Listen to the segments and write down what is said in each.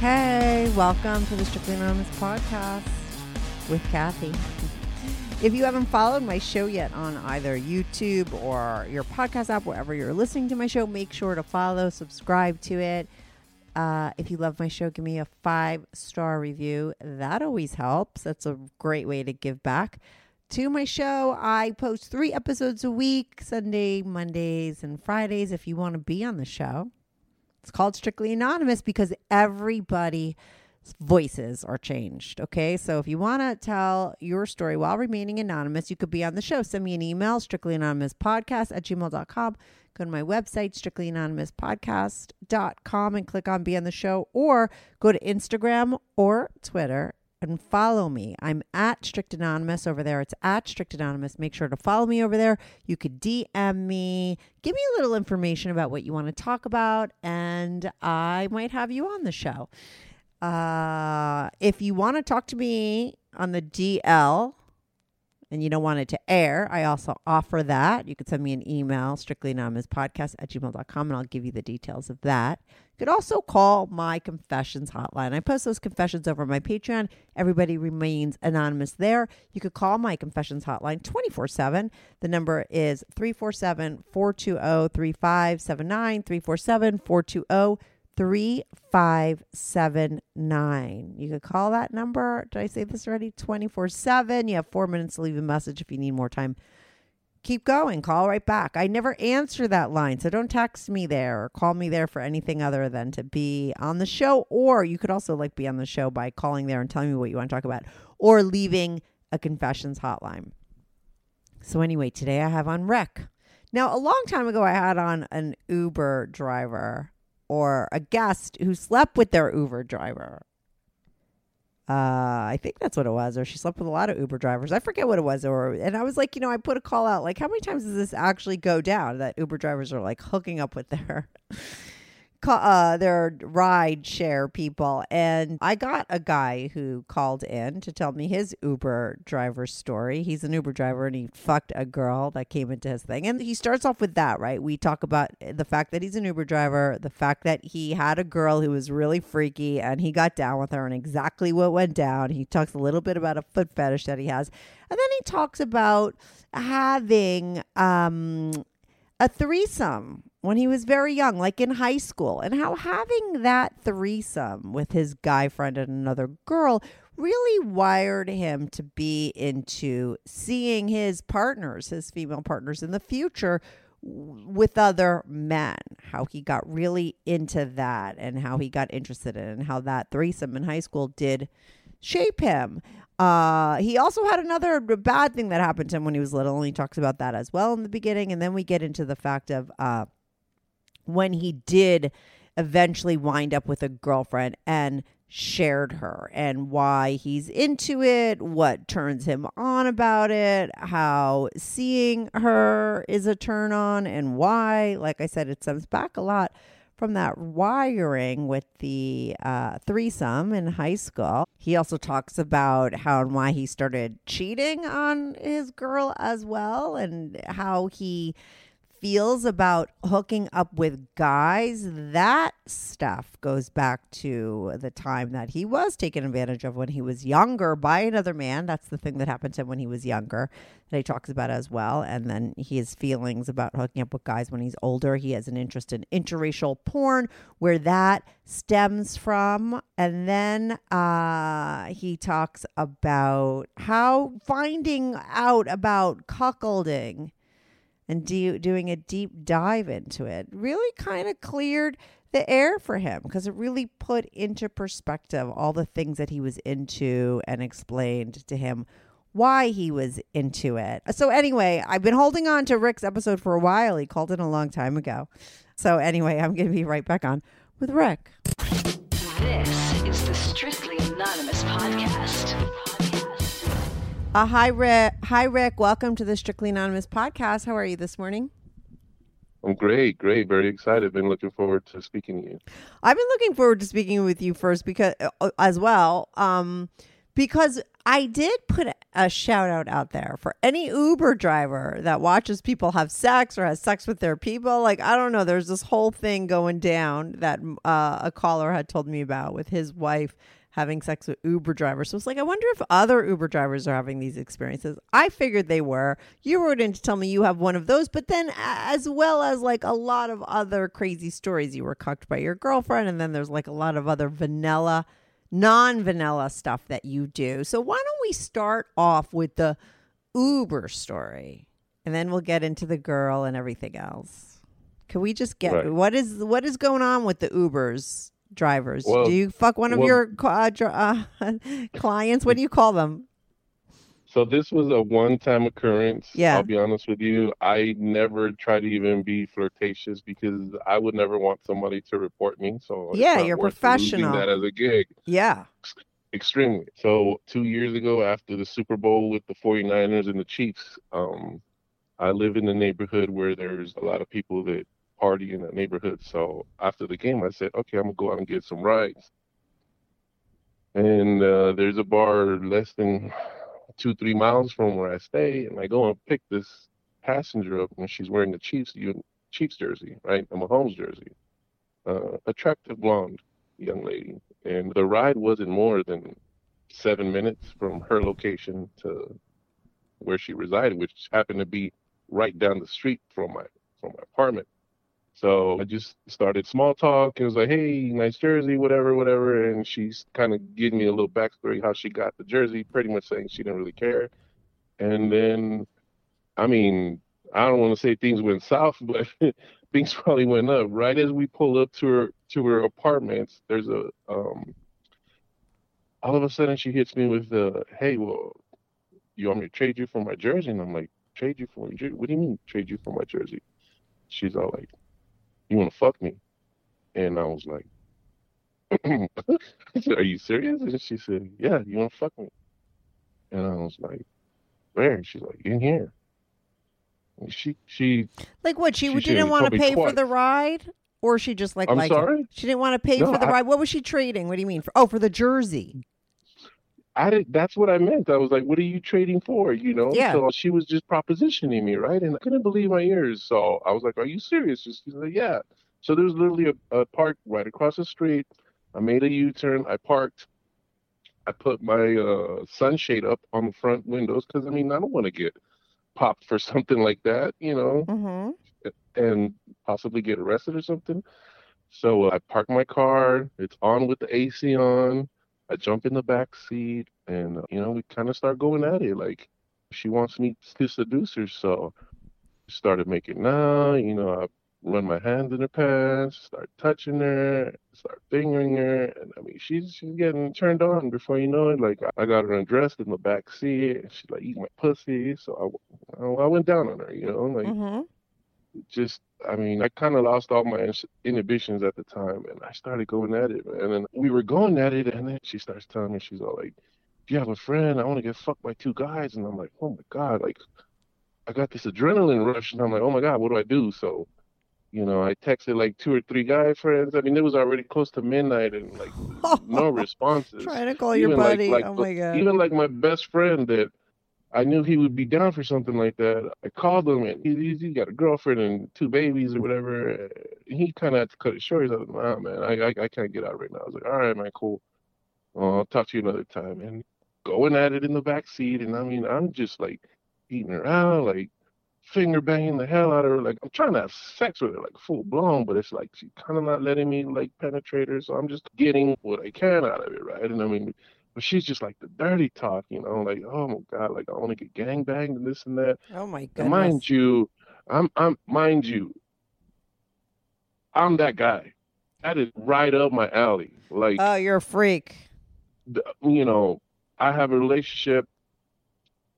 Hey, welcome to the Strictly Anonymous podcast with Kathy. If you haven't followed my show yet on either YouTube or your podcast app, wherever you're listening to my show, make sure to follow, subscribe to it. Uh, if you love my show, give me a five star review. That always helps. That's a great way to give back to my show. I post three episodes a week Sunday, Mondays, and Fridays. If you want to be on the show, it's called Strictly Anonymous because everybody's voices are changed. Okay. So if you want to tell your story while remaining anonymous, you could be on the show. Send me an email, strictlyanonymouspodcast at gmail.com. Go to my website, strictlyanonymouspodcast.com, and click on Be on the Show, or go to Instagram or Twitter and follow me. I'm at Strict Anonymous over there. It's at Strict Anonymous. Make sure to follow me over there. You could DM me, give me a little information about what you want to talk about, and I might have you on the show. Uh, if you want to talk to me on the DL and you don't want it to air, I also offer that. You could send me an email, strictly anonymous podcast at gmail.com, and I'll give you the details of that. You could also call my confessions hotline. I post those confessions over my Patreon. Everybody remains anonymous there. You could call my confessions hotline 24 7. The number is 347 420 3579, 347 420 3579. You could call that number. Did I say this already? 24 7. You have four minutes to leave a message if you need more time. Keep going. Call right back. I never answer that line. So don't text me there or call me there for anything other than to be on the show. Or you could also like be on the show by calling there and telling me what you want to talk about or leaving a confessions hotline. So anyway, today I have on Rick. Now, a long time ago, I had on an Uber driver or a guest who slept with their Uber driver. Uh, I think that's what it was, or she slept with a lot of Uber drivers. I forget what it was, or and I was like, you know, I put a call out, like, how many times does this actually go down that Uber drivers are like hooking up with their uh, their ride share people. And I got a guy who called in to tell me his Uber driver story. He's an Uber driver and he fucked a girl that came into his thing. And he starts off with that, right? We talk about the fact that he's an Uber driver, the fact that he had a girl who was really freaky and he got down with her and exactly what went down. He talks a little bit about a foot fetish that he has. And then he talks about having um a threesome when he was very young, like in high school, and how having that threesome with his guy friend and another girl really wired him to be into seeing his partners, his female partners in the future with other men, how he got really into that and how he got interested in and how that threesome in high school did shape him. Uh, he also had another bad thing that happened to him when he was little, and he talks about that as well in the beginning. And then we get into the fact of uh, when he did eventually wind up with a girlfriend and shared her and why he's into it, what turns him on about it, how seeing her is a turn on, and why. Like I said, it stems back a lot from that wiring with the uh, threesome in high school. He also talks about how and why he started cheating on his girl as well, and how he feels about hooking up with guys, that stuff goes back to the time that he was taken advantage of when he was younger by another man. That's the thing that happened to him when he was younger that he talks about as well. And then his feelings about hooking up with guys when he's older. He has an interest in interracial porn, where that stems from. And then uh, he talks about how finding out about cuckolding and do, doing a deep dive into it really kind of cleared the air for him because it really put into perspective all the things that he was into and explained to him why he was into it. So, anyway, I've been holding on to Rick's episode for a while. He called it a long time ago. So, anyway, I'm going to be right back on with Rick. This is the Strictly Anonymous podcast. Uh, hi, Rick. Hi, Rick. Welcome to the Strictly Anonymous podcast. How are you this morning? I'm great, great, very excited. Been looking forward to speaking to you. I've been looking forward to speaking with you first because, uh, as well, um, because I did put a, a shout out out there for any Uber driver that watches people have sex or has sex with their people. Like I don't know, there's this whole thing going down that uh, a caller had told me about with his wife having sex with Uber drivers. So it's like, I wonder if other Uber drivers are having these experiences. I figured they were. You wrote in to tell me you have one of those, but then as well as like a lot of other crazy stories, you were cucked by your girlfriend, and then there's like a lot of other vanilla, non vanilla stuff that you do. So why don't we start off with the Uber story? And then we'll get into the girl and everything else. Can we just get Right. what is what is going on with the Ubers drivers? Well- do you fuck one of well- your uh, dr- uh, clients? What do you call them? So this was a one-time occurrence. Yeah. I'll be honest with you. I never try to even be flirtatious because I would never want somebody to report me. So Yeah, you're professional. That as a gig, Yeah. extremely. So two years ago, after the Super Bowl with the 49ers and the Chiefs, um, I live in a neighborhood where there's a lot of people that party in the neighborhood. So after the game, I said, okay, I'm gonna go out and get some rides. And uh, there's a bar less than two, three miles from where I stay, and I go and pick this passenger up, and she's wearing a Chiefs Chiefs jersey, right? A Mahomes jersey. Uh, attractive blonde young lady, and the ride wasn't more than seven minutes from her location to where she resided, which happened to be right down the street from my from my apartment. So I just started small talk. It was like, hey, nice jersey, whatever, whatever. And she's kind of giving me a little backstory how she got the jersey, pretty much saying she didn't really care. And then, I mean, I don't want to say things went south, but things probably went up. Right as we pull up to her to her apartments, there's a um all of a sudden she hits me with the hey, well, you want me to trade you for my jersey? And I'm like, trade you for my jersey? What do you mean trade you for my jersey? She's all like, you want to fuck me? And I was like, I said, are you serious? And she said, yeah, you want to fuck me? And I was like, where? And she's like, in here. And she she Like what? She, She didn't want to pay for the ride, or she just like I'm it? sorry? She didn't want to pay No, for the I- ride. What was she trading? What do you mean? For oh, for the jersey. I did. That's what I meant. I was like, "What are you trading for?" You know. Yeah. So she was just propositioning me, right? And I couldn't believe my ears. So I was like, "Are you serious?" She's like, "Yeah." So there was literally a, a park right across the street. I made a U-turn. I parked. I put my uh, sunshade up on the front windows because I mean I don't want to get popped for something like that, you know, Mm-hmm. and possibly get arrested or something. So uh, I park my car. It's on with the AC on. I jump in the back seat, and you know we kind of start going at it. Like she wants me to seduce her, so I started making nah. You know, I run my hands in her pants, start touching her, start fingering her, and I mean she's she's getting turned on before you know it. Like I got her undressed in the back seat, and she's like eating my pussy. So I I went down on her, you know, like Mm-hmm. Just I mean, I kind of lost all my inhibitions at the time, and I started going at it, man. And we were going at it, and then she starts telling me, she's all like, "Do you have a friend? I want to get fucked by two guys." And I'm like, "Oh my god!" Like, I got this adrenaline rush, and I'm like, "Oh my god, what do I do?" So, you know, I texted like two or three guy friends. I mean, it was already close to midnight, and like no responses. Trying to call your Even like- buddy. like oh my god. Even like my best friend that I knew he would be down for something like that. I called him, and he, he's he got a girlfriend and two babies or whatever. He kind of had to cut it short. He's like, "Nah, man, I, I I can't get out right now." I was like, "All right, man, cool. I'll talk to you another time." And going at it in the back seat, and I mean, I'm just like eating her out, like finger banging the hell out of her. Like I'm trying to have sex with her, like full blown, but it's like she's kind of not letting me like penetrate her. So I'm just getting what I can out of it, right? And I mean, but she's just like the dirty talk, you know, like oh my god, like I want to get gang banged and this and that. Oh my God. mind you, I'm I'm mind you, I'm that guy. That is right up my alley. Like Oh, you're a freak. you know, I have a relationship.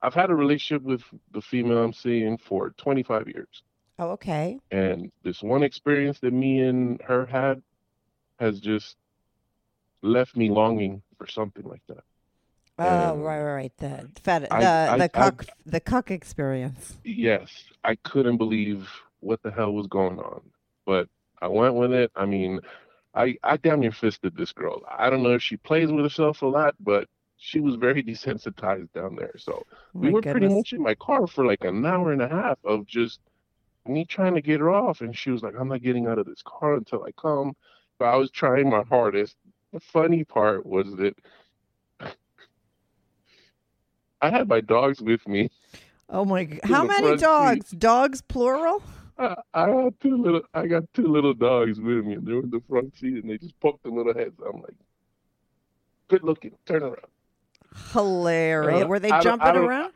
I've had a relationship with the female I'm seeing for 25 years. Oh, okay. And this one experience that me and her had has just left me oh. longing for something like that. Oh, And right, right, right. The fed, the I- the I- cuck the cuck experience. Yes, I couldn't believe what the hell was going on, but I went with it. I mean, I I damn near fisted this girl. I don't know if she plays with herself a lot, but she was very desensitized down there. So we My were pretty much in my car for like an hour and a half of just me trying to get her off, and she was like, "I'm not getting out of this car until I come." But I was trying my hardest. The funny part was that I had my dogs with me. Oh my! g- How many front seat. dogs? Dogs plural? I, I had two little. I got two little dogs with me, and they were in the front seat, and they just poked their little heads. I'm like, "Good looking, turn around." Hilarious. Uh, Were they I jumping I around?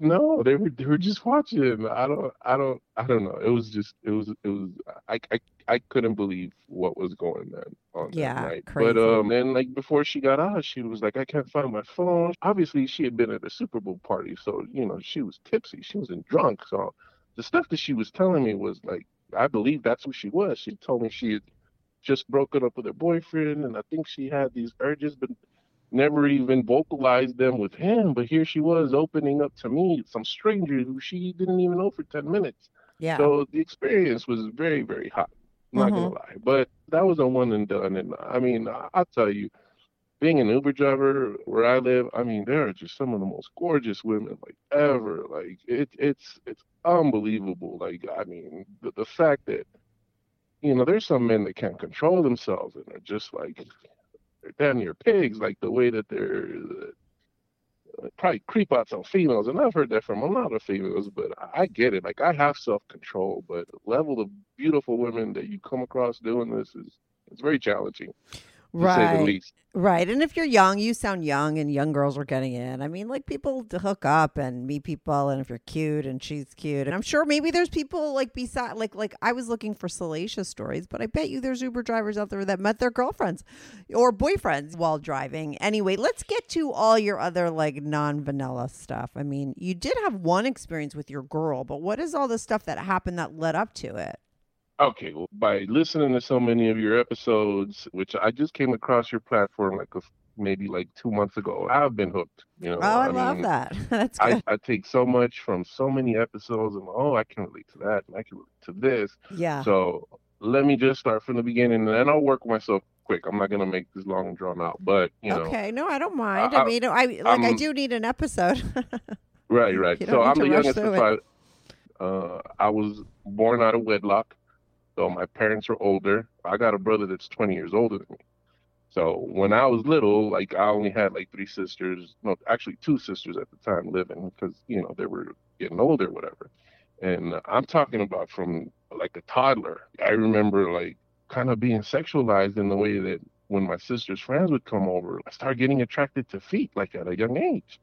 No, they were they were just watching. I don't I don't I don't know. It was just it was it was I I, I couldn't believe what was going on on that Yeah, night. crazy. But um then like before she got out, she was like, I can't find my phone. Obviously she had been at a Super Bowl party, so you know, she was tipsy. She wasn't drunk. So the stuff that she was telling me was like I believe that's who she was. She told me she had just broken up with her boyfriend and I think she had these urges but never even vocalized them with him, but here she was opening up to me, some stranger who she didn't even know for 10 minutes. Yeah. So the experience was very, very hot. I'm not gonna mm-hmm. lie. But that was a one and done. And I mean, I- I'll tell you, being an Uber driver where I live, I mean, there are just some of the most gorgeous women like ever. Like it, it's it's unbelievable. Like I mean, the, the fact that you know, there's some men that can't control themselves and are just like they're damn near pigs, like the way that they're uh, probably creep outs on females. And I've heard that from a lot of females, but I, I get it. Like I have self control, but the level of beautiful women that you come across doing this is it's very challenging, right. Right. And if you're young, you sound young and young girls are getting in. I mean, like people to hook up and meet people and if you're cute and she's cute. And I'm sure maybe there's people like beside like like I was looking for salacious stories, but I bet you there's Uber drivers out there that met their girlfriends or boyfriends while driving. Anyway, let's get to all your other like non-vanilla stuff. I mean, you did have one experience with your girl, but what is all the stuff that happened that led up to it? Okay, well, by listening to so many of your episodes, which I just came across your platform like a, maybe like two months ago, I've been hooked. You know, Oh, I, love mean, that. That's good. I, I take so much from so many episodes, and oh, I can relate to that, and I can relate to this. yeah. So let me just start from the beginning, and I'll work myself quick. I'm not gonna make this long and drawn out, but you know, okay, no, I don't mind. I- I, mean, I like I I'm- do need an episode. right, right. So I'm the youngest of five. Uh, I was born out of wedlock, so my parents are older. I got a brother that's 20 years older than me. So when I was little, like I only had like three sisters, no, actually two sisters at the time living because you know they were getting older, whatever. And I'm talking about from like a toddler. I remember like kind of being sexualized in the way that when my sister's friends would come over, I started getting attracted to feet like at a young age.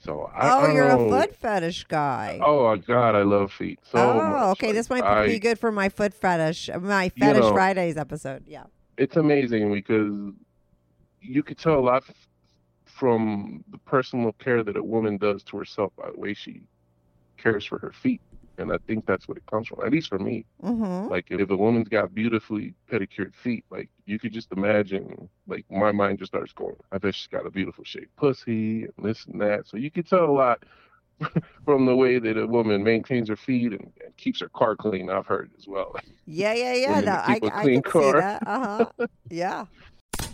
So I, oh, I you're a foot fetish guy. Oh God, I love feet so oh, much. okay. Like, This might I- be good for my foot fetish, my You fetish know- Fridays episode. Yeah. It's amazing because you could tell a lot from the personal care that a woman does to herself by the way she cares for her feet, and I think that's what it comes from. At least for me, Mm-hmm. like if a woman's got beautifully pedicured feet, like you could just imagine, like my mind just starts going. I bet she's got a beautiful shaped pussy and this and that. So you can tell a lot from the way that a woman maintains her feet and, and keeps her car clean. I've heard as well. Yeah, yeah, yeah. No, I, I clean see car. that. Uh huh. yeah.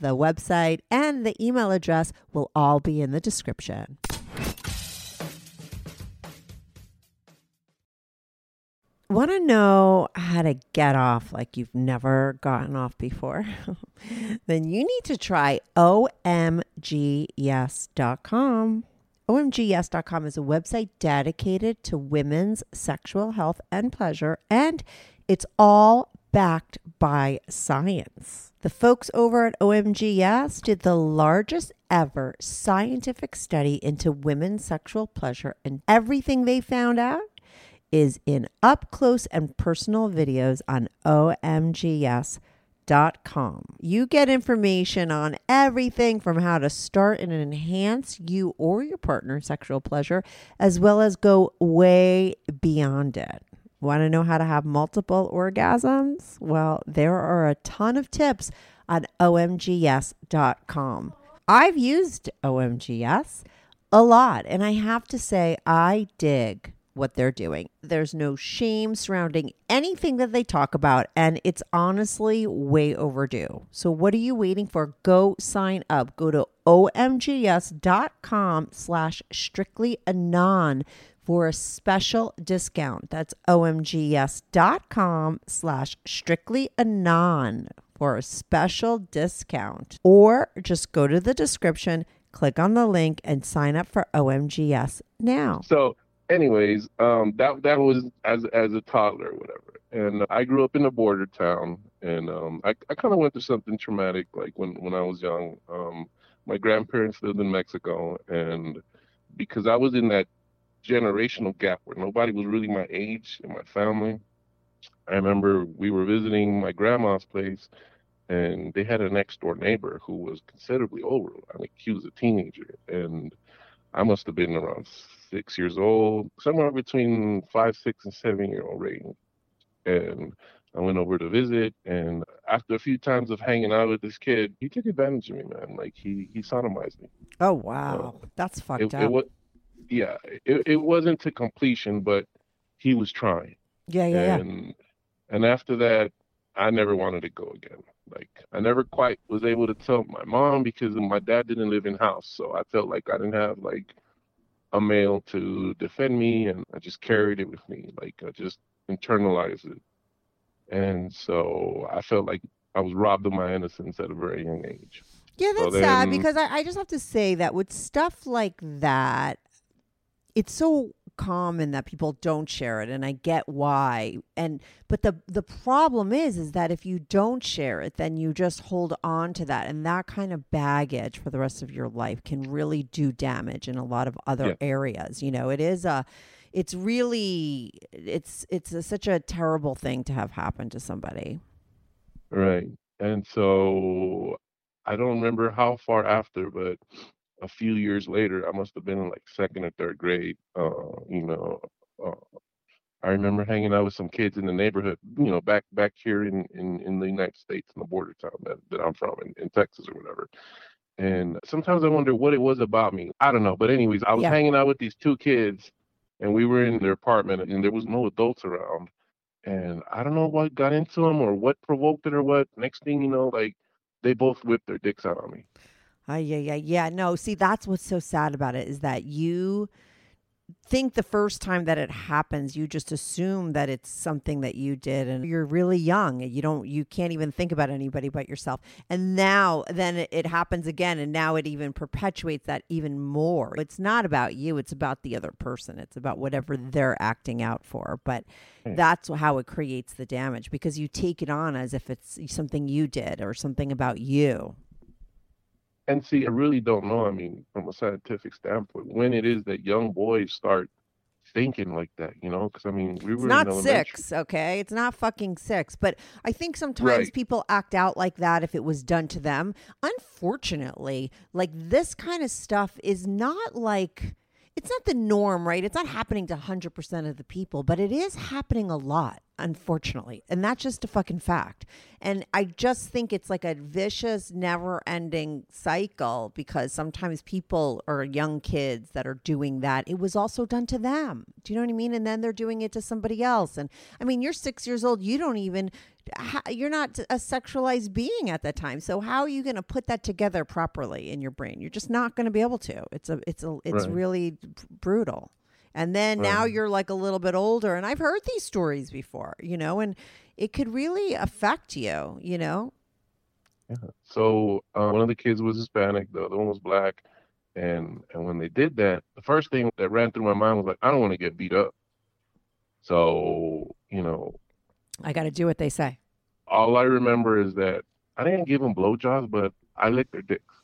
the website, and the email address will all be in the description. Want to know how to get off like you've never gotten off before? then you need to try omgyes.com. OMGYes.com is a website dedicated to women's sexual health and pleasure, and it's all backed by science. The folks over at OMGYes did the largest ever scientific study into women's sexual pleasure, and everything they found out is in up close and personal videos on OMGYes.com. You get information on everything from how to start and enhance you or your partner's sexual pleasure, as well as go way beyond it. Want to know how to have multiple orgasms? Well, there are a ton of tips on omgyes.com. I've used OMGYes a lot, and I have to say, I dig what they're doing. There's no shame surrounding anything that they talk about, and it's honestly way overdue. So what are you waiting for? Go sign up. Go to omgyes.com slash strictly anon for a special discount. That's omgyes.com slash strictly anon for a special discount. Or just go to the description, click on the link, and sign up for OMGYes now. So, anyways, um, that that was as as a toddler, whatever. And I grew up in a border town, and um, I I kind of went through something traumatic, like when when I was young. Um, my grandparents lived in Mexico, and because I was in that generational gap where nobody was really my age in my family, I remember we were visiting my grandma's place, and they had a next door neighbor who was considerably older. I mean, he was a teenager, and I must have been around six years old, somewhere between five, six, and seven year old range. And I went over to visit, and after a few times of hanging out with this kid, he took advantage of me, man. Like he he sodomized me. Oh, wow. That's fucked It, up. it yeah, it, it wasn't to completion, but he was trying. yeah, yeah, yeah. And and after that, I never wanted to go again. Like I never quite was able to tell my mom because my dad didn't live in house, so I felt like I didn't have like a male to defend me, and I just carried it with me. Like I just internalized it, and so I felt like I was robbed of my innocence at a very young age. Yeah, So that's sad because I, I just have to say that with stuff like that, it's so common that people don't share it and I get why. And but the the problem is is that if you don't share it, then you just hold on to that and that kind of baggage for the rest of your life can really do damage in a lot of other Yeah. areas. You know, it is a it's really it's it's a, such a terrible thing to have happen to somebody. Right. And so I don't remember how far after, but a few years later, I must have been in like second or third grade. Uh, you know, uh, I remember hanging out with some kids in the neighborhood, you know, back back here in in, in the United States, in the border town that, that I'm from, in, in Texas or whatever. And sometimes I wonder what it was about me. I don't know. But anyways, I was Yeah. hanging out with these two kids, and we were in their apartment, and there was no adults around and I don't know what got into them or what provoked it or what. Next thing you know, like they both whipped their dicks out on me. Ah, yeah, yeah, yeah. No, see, that's what's so sad about it is that you think the first time that it happens, you just assume that it's something that you did and you're really young. You don't you can't even think about anybody but yourself. And now then it, it happens again and now it even perpetuates that even more. It's not about you, it's about the other person. It's about whatever they're acting out for. But that's how it creates the damage because you take it on as if it's something you did or something about you. And see, I really don't know. I mean, from a scientific standpoint, when it is that young boys start thinking like that, you know? Because I mean, we It's were not in elementary. six, okay? It's not fucking six. But I think sometimes Right. people act out like that if it was done to them. Unfortunately, like this kind of stuff is not like it's not the norm, right? It's not happening to 100% of the people, but it is happening a lot, unfortunately. And that's just a fucking fact. And I just think it's like a vicious, never ending cycle because sometimes people or young kids that are doing that, it was also done to them. Do you know what I mean? And then they're doing it to somebody else. And I mean, you're six years old, you don't even, you're not a sexualized being at that time. So how are you going to put that together properly in your brain? You're just not going to be able to. It's a, it's a, it's Right. really brutal. And then now you're like a little bit older, and I've heard these stories before, you know, and it could really affect you, you know. Yeah. So uh, one of the kids was Hispanic, the other one was black, and and when they did that, the first thing that ran through my mind was like, I don't want to get beat up. So you know, I got to do what they say. All I remember is that I didn't give them blowjobs, but I licked their dicks,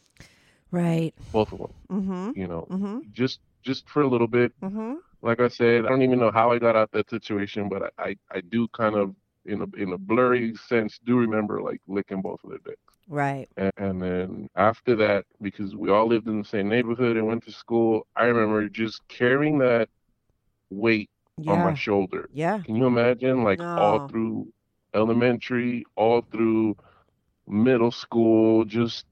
Right. both of them. Mm-hmm. You know, Mm-hmm. just just for a little bit. Mm-hmm. Like I said, I don't even know how I got out of that situation, but I I, I do kind of in a in a blurry sense do remember like licking both of their dicks. Right. And, and then after that, because we all lived in the same neighborhood and went to school, I remember just carrying that weight on my shoulder. Yeah. Can you imagine? Like No. all through elementary, all through middle school, just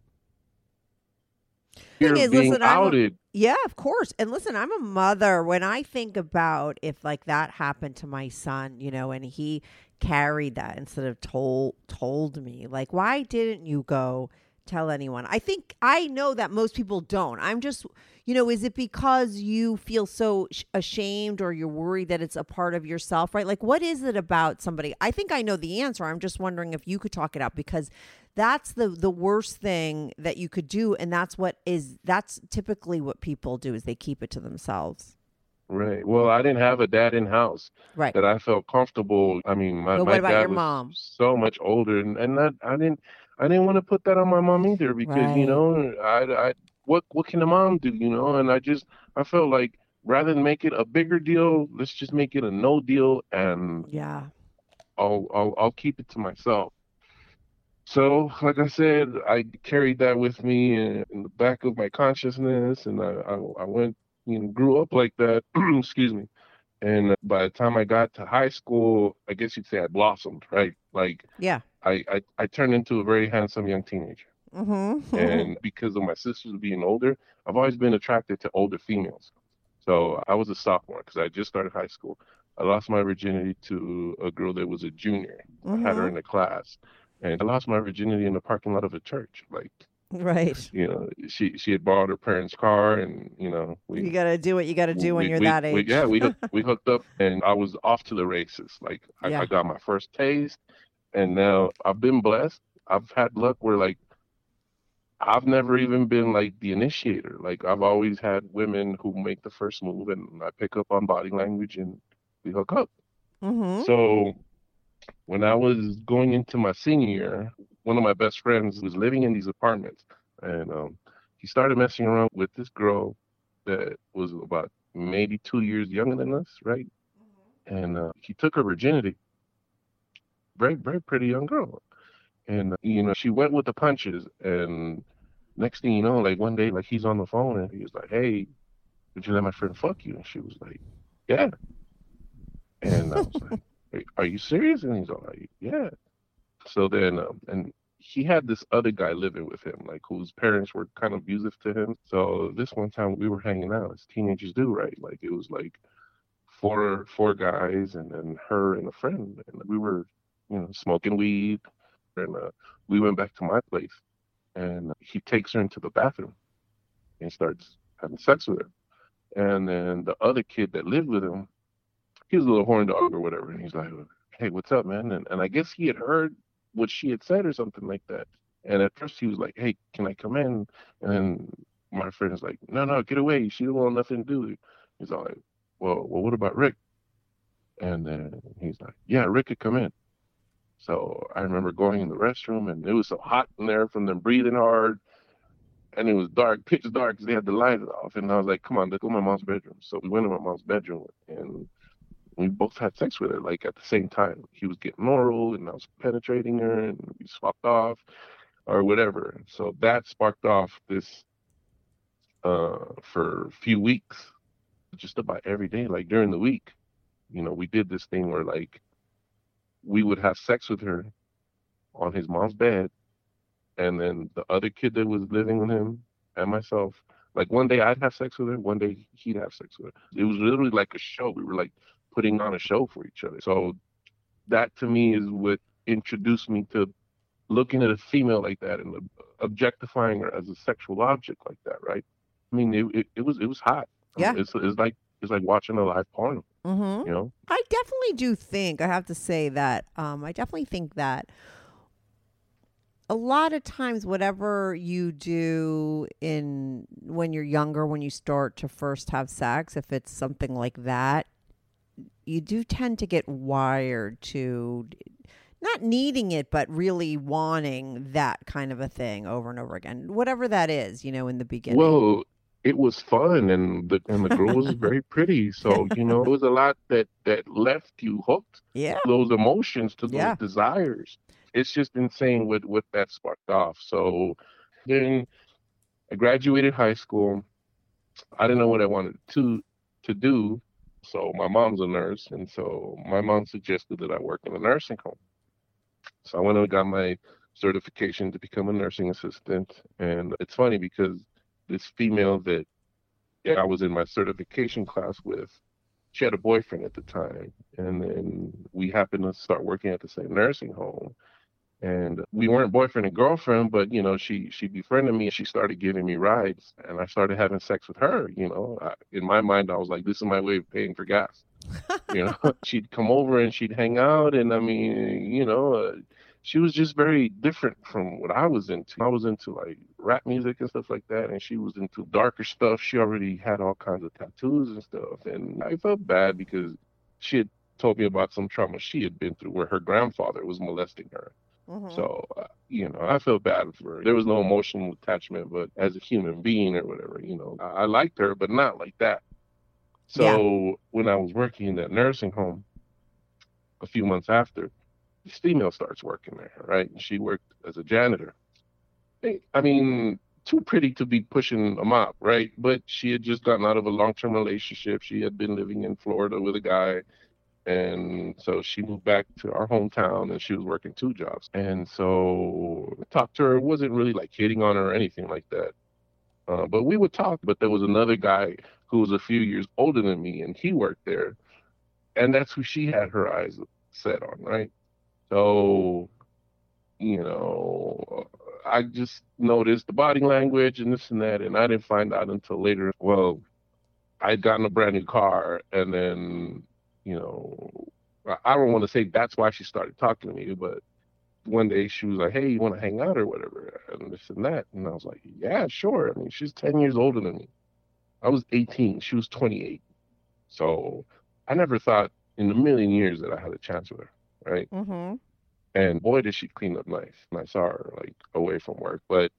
is, being listen, a- outed. Yeah, of course. And listen, I'm a mother. When I think about if like that happened to my son, you know, and he carried that instead of told told me, like, why didn't you go tell anyone? I think I know that most people don't. I'm just, you know, is it because you feel so sh- ashamed or you're worried that it's a part of yourself, right? Like, what is it about somebody? I think I know the answer. I'm just wondering if you could talk it out because that's the the worst thing that you could do and that's what is that's typically what people do is they keep it to themselves Right. Well, I didn't have a dad in house right that I felt comfortable. I mean, my, But my dad your was mom? so much older, and, and that I didn't I didn't want to put that on my mom either because Right. you know I I what what can a mom do you know? And I just I felt like rather than make it a bigger deal, let's just make it a no deal, and yeah I'll I'll I'll keep it to myself. So, like I said, I carried that with me in, in the back of my consciousness, and I, I I went you know grew up like that. excuse me. And by the time I got to high school, I guess you'd say I blossomed, right? Like yeah I I, I turned into a very handsome young teenager. Mm-hmm. And because of my sisters being older, I've always been attracted to older females. So I was a sophomore because I just started high school. I lost my virginity to a girl that was a junior. I had her in the class, and I lost my virginity in the parking lot of a church. Like right you know, she she had borrowed her parents' car, and you know we you gotta do what you gotta do when you're we- that age yeah, we hooked, we hooked up, and I was off to the races. Like I, Yeah. I got my first taste, and now I've been blessed. I've had luck where like I've never even been like the initiator. Like I've always had women who make the first move, and I pick up on body language, and we hook up. mm-hmm. So when I was going into my senior year, one of my best friends was living in these apartments, and um, he started messing around with this girl that was about maybe two years younger than us, right? And uh, he took her virginity. Very, very pretty young girl, and uh, you know she went with the punches. And next thing you know, like one day, like he's on the phone and he was like, "Hey, would you let my friend fuck you?" And she was like, "Yeah." And I was like, "Are- "Are you serious?" And he's all like, "Yeah." So then, um, and he had this other guy living with him, like whose parents were kind of abusive to him. So this one time we were hanging out, as teenagers do, right? Like it was like four four guys and then her and a friend, and we were, you know, smoking weed, and uh, we went back to my place, and he takes her into the bathroom and starts having sex with her. And then the other kid that lived with him, he was a little horn dog or whatever, and he's like, "Hey, what's up, man?" And and I guess he had heard what she had said or something like that. And at first he was like, "Hey, can I come in?" And then my friend is like, "No, no, get away. She don't want nothing to do." with you." He's all like, "Well, well, what about Rick?" And then he's like, "Yeah, Rick could come in." So I remember going in the restroom, and it was so hot in there from them breathing hard, and it was dark, pitch dark, because they had the lights off. And I was like, "Come on, let's go to my mom's bedroom." So we went to my mom's bedroom, and we both had sex with her, like at the same time. He was getting oral, and I was penetrating her, and we swapped off, or whatever. So that sparked off this uh, for a few weeks, just about every day, like during the week. You know, we did this thing where like we would have sex with her on his mom's bed, and then the other kid that was living with him and myself. Like one day I'd have sex with her, one day he'd have sex with her. It was literally like a show. We were like putting on a show for each other. So that to me is what introduced me to looking at a female like that and objectifying her as a sexual object like that, right? I mean, it it, it was it was hot. Yeah. It's it's like it's like watching a live porno. Mm-hmm. You know. I definitely do think I have to say that um, I definitely think that a lot of times whatever you do in when you're younger when you start to first have sex if it's something like that you do tend to get wired to not needing it but really wanting that kind of a thing over and over again whatever that is you know in the beginning Well, it was fun, and the and the girl was very pretty. So you know, it was a lot that that left you hooked. yeah to Those emotions, to those Yeah. desires. It's just insane what what that sparked off. So then I graduated high school. I didn't know what I wanted to to do. So my mom's a nurse, and so my mom suggested that I work in a nursing home. So I went and got my certification to become a nursing assistant. And it's funny because this female that yeah, I was in my certification class with, she had a boyfriend at the time. And then we happened to start working at the same nursing home. And we weren't boyfriend and girlfriend, but you know, she she befriended me and she started giving me rides, and I started having sex with her. You know, I, in my mind, I was like, this is my way of paying for gas. you know, she'd come over and she'd hang out, and I mean, you know, uh, she was just very different from what I was into. I was into like rap music and stuff like that, and she was into darker stuff. She already had all kinds of tattoos and stuff, and I felt bad because she had told me about some trauma she had been through where her grandfather was molesting her. Mhm. So, uh, you know, I felt bad for her. There was no emotional attachment, but as a human being or whatever, you know, I, I liked her, but not like that. So when I was working in that nursing home, a few months after, this female starts working there, right? And she worked as a janitor. I mean, too pretty to be pushing a mop, right? But she had just gotten out of a long-term relationship. She had been living in Florida with a guy, and so she moved back to our hometown, and she was working two jobs. And so I talked to her. It wasn't really like hitting on her or anything like that. Uh, but we would talk. But there was another guy who was a few years older than me, and he worked there, and that's who she had her eyes set on, right? So, you know, I just noticed the body language and this and that, and I didn't find out until later. Well, I'd gotten a brand new car, and then, you know, I- don't want to say that's why she started talking to me, but one day she was like, "Hey, you want to hang out or whatever?" and this and that, and I was like, "Yeah, sure." I mean, she's ten years older than me. I was 18. She was 28. So I never thought in a million years that I had a chance with her, right? Mm-hmm. And boy, did she clean up nice. And I saw her like away from work. But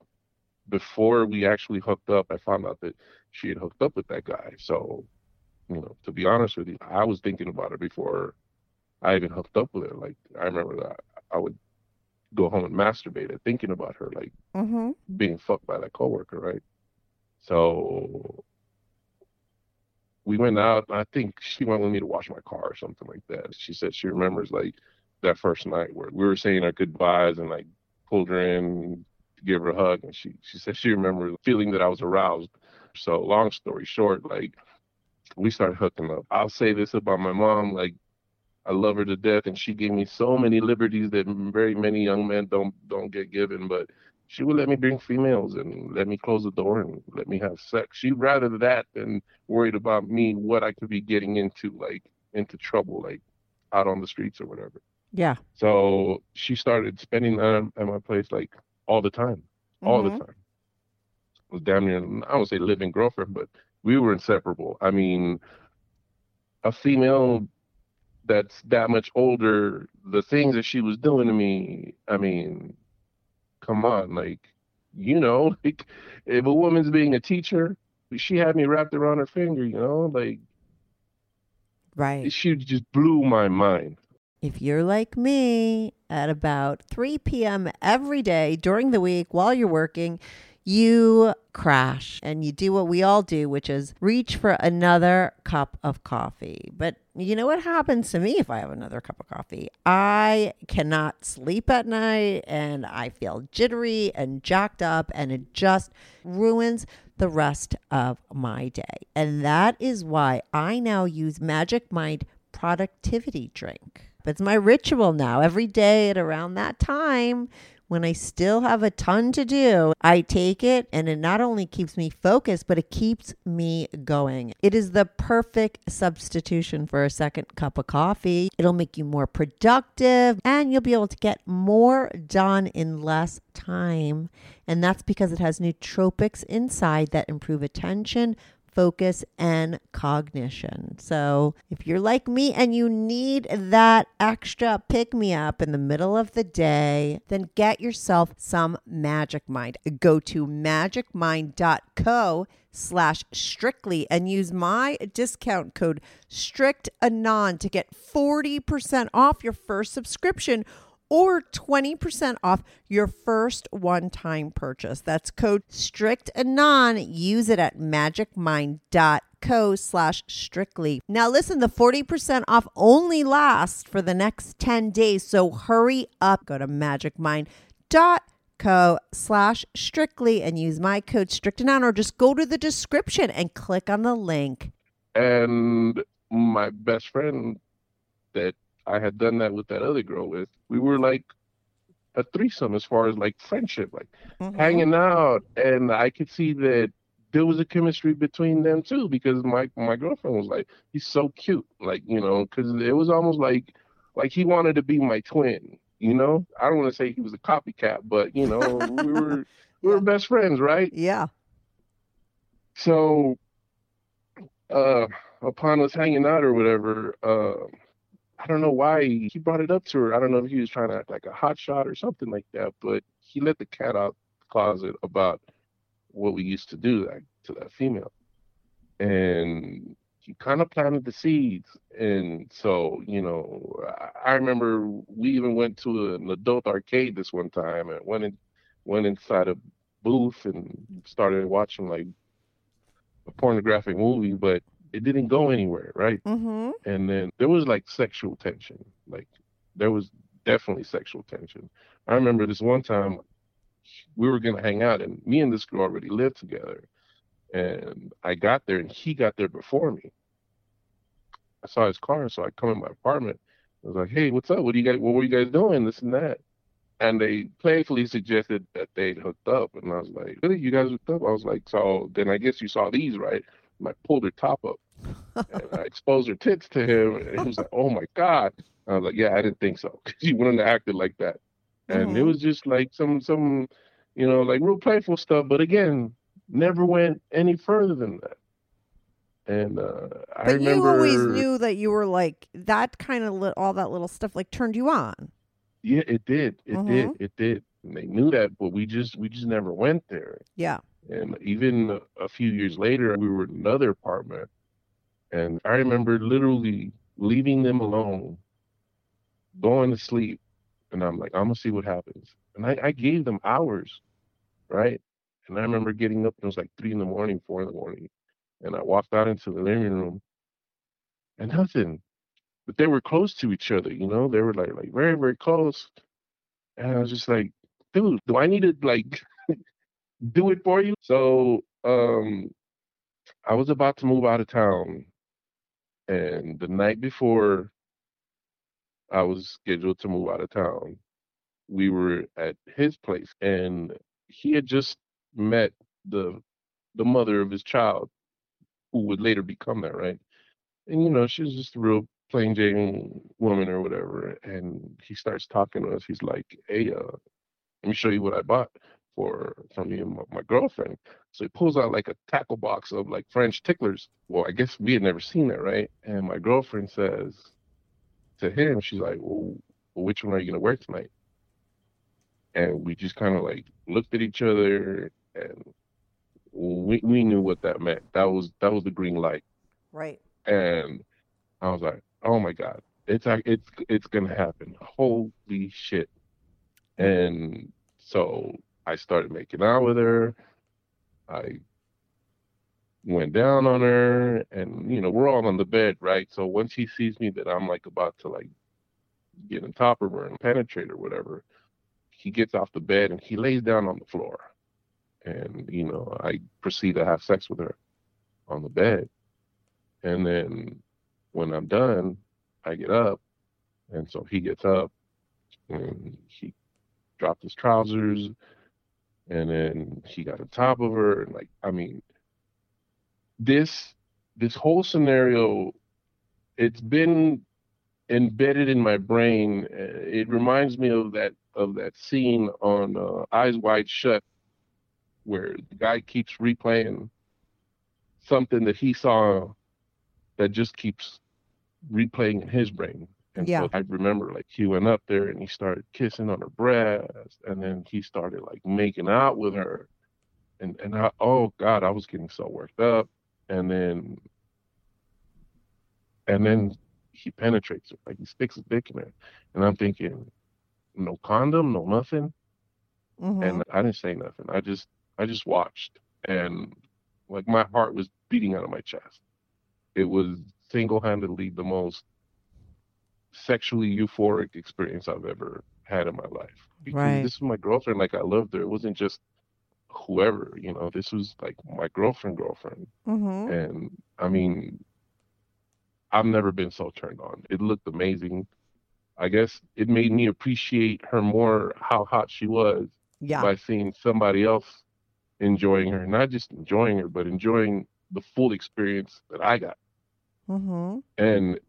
before we actually hooked up, I found out that she had hooked up with that guy. So, you know, to be honest with you, I was thinking about her before I even hooked up with her. Like, I remember that I would go home and masturbate at thinking about her, like Mm-hmm. being fucked by that coworker, right? So we went out. and I think she went with me to wash my car or something like that. She said she remembers like that first night where we were saying our goodbyes and like pulled her in to give her a hug, and she she said she remembered feeling that I was aroused. So long story short, like we started hooking up. I'll say this about my mom, like I love her to death, and she gave me so many liberties that very many young men don't don't get given. But she would let me bring females and let me close the door and let me have sex. She'd rather that than worried about me what I could be getting into, like into trouble, like out on the streets or whatever. Yeah. So she started spending time at my place like all the time, all Mhm. the time. It was damn near, I would say living girlfriend, but we were inseparable. I mean, a female that's that much older, the things that she was doing to me, I mean, come on, like, you know, like if a woman's being a teacher, she had me wrapped around her finger, you know, like Right. she just blew my mind. If you're like me, at about 3 p.m. every day during the week while you're working, you crash and you do what we all do, which is reach for another cup of coffee. But you know what happens to me if I have another cup of coffee? I cannot sleep at night and I feel jittery and jacked up, and it just ruins the rest of my day. And that is why I now use Magic Mind productivity drink. It's my ritual now. Every day at around that time, when I still have a ton to do, I take it and it not only keeps me focused, but it keeps me going. It is the perfect substitution for a second cup of coffee. It'll make you more productive and you'll be able to get more done in less time. And that's because it has nootropics inside that improve attention, focus, and cognition. So, if you're like me and you need that extra pick me up in the middle of the day, then get yourself some Magic Mind. Go to magicmind.co slash strictly and use my discount code strictanon to get 40% off your first subscription or 20% off your first one-time purchase. That's code STRICTANON. Use it at magicmind.co slash strictly. Now listen, the 40% off only lasts for the next 10 days, so hurry up. Go to magicmind.co slash strictly and use my code STRICTANON or just go to the description and click on the link. And my best friend that I had done that with that other girl with, we were like a threesome as far as like friendship, like hanging out. And I could see that there was a chemistry between them too, because my my girlfriend was like, he's so cute, like you know, because it was almost like like he wanted to be my twin. You know, I don't want to say he was a copycat, but you know, we were we were best friends, right? Yeah. So, uh, upon us hanging out or whatever, uh, I don't know why he brought it up to her. I don't know if he was trying to act like a hot shot or something like that, but he let the cat out the closet about what we used to do that, to that female. And he kind of planted the seeds. And so, you know, I, I remember we even went to an adult arcade this one time and went in, went inside a booth and started watching like a pornographic movie, but it didn't go anywhere, right? Mm-hmm. And then there was like sexual tension. Like there was definitely sexual tension. I remember this one time we were gonna hang out and me and this girl already lived together. And I got there and he got there before me. I saw his car, so I come in my apartment. I was like, Hey, what's up? What do you guys what were you guys doing? This and that. And they playfully suggested that they'd hooked up. And I was like, Really? You guys hooked up? I was like, So then I guess you saw these, right? And I pulled her top up I exposed her tits to him, and he was like, "Oh my god!" I was like, "Yeah, I didn't think so." She wouldn't have acted like that, and it Mhm. was just like some some, you know, like real playful stuff. But again, never went any further than that. And uh, I remember, you always knew that you were like that kind of li- all that little stuff like turned you on. yeah, it did, it Mhm. did, it did. And they knew that, but we just we just never went there. Yeah. And even a few years later, we were in another apartment, and I remember literally leaving them alone, going to sleep, and I'm like, I'm gonna see what happens. And I, I gave them hours, right? And I remember getting up, it was like three in the morning, four in the morning, and I walked out into the living room, and nothing. But they were close to each other, you know. They were like like very very close, and I was just like, dude, do I need to like do it for you? So um, I was about to move out of town, and the night before I was scheduled to move out of town, we were at his place, and he had just met the the mother of his child, who would later become that, right? And you know, she was just a real plain Jane woman or whatever. And he starts talking to us. He's like, "Hey, uh, let me show you what I bought for from me and my, my girlfriend." So he pulls out like a tackle box of like French ticklers. Well, I guess we had never seen that, right? And my girlfriend says to him, she's like, "Well, which one are you gonna wear tonight?" And we just kind of like looked at each other, and we we knew what that meant. That was that was the green light. Right. And I was like, "Oh my god, it's it's it's gonna happen! Holy shit!" And so I started making out with her. I went down on her, and you know we're all on the bed, right? So once he sees me that I'm like about to like get on top of her and penetrate or whatever, he gets off the bed and he lays down on the floor, and you know I proceed to have sex with her on the bed, and then when I'm done, I get up, and so he gets up, and he dropped his trousers, and then he got on top of her, and like I mean this this whole scenario it's been embedded in my brain. Uh, it reminds me of that of that scene on uh, eyes wide shut where the guy keeps replaying something that he saw that just keeps replaying in his brain and Yeah. so i remember like he went up there and he started kissing on her breast and then he started like making out with her. And and I, oh god i was getting so worked up. And then and then he penetrates her like he sticks his dick in her. And i'm thinking no condom no nothing? Mhm. and i didn't say nothing. I just i just watched. And like my heart was beating out of my chest. It was single-handedly the most sexually euphoric experience i've ever had in my life because Right. this was my girlfriend like i loved her it wasn't just whoever you know this was like my girlfriend girlfriend Mhm. and I mean, I've never been so turned on. It looked amazing. I guess it made me appreciate her more how hot she was Yeah. by seeing somebody else enjoying her, not just enjoying her, but enjoying the full experience that I got. Mhm. And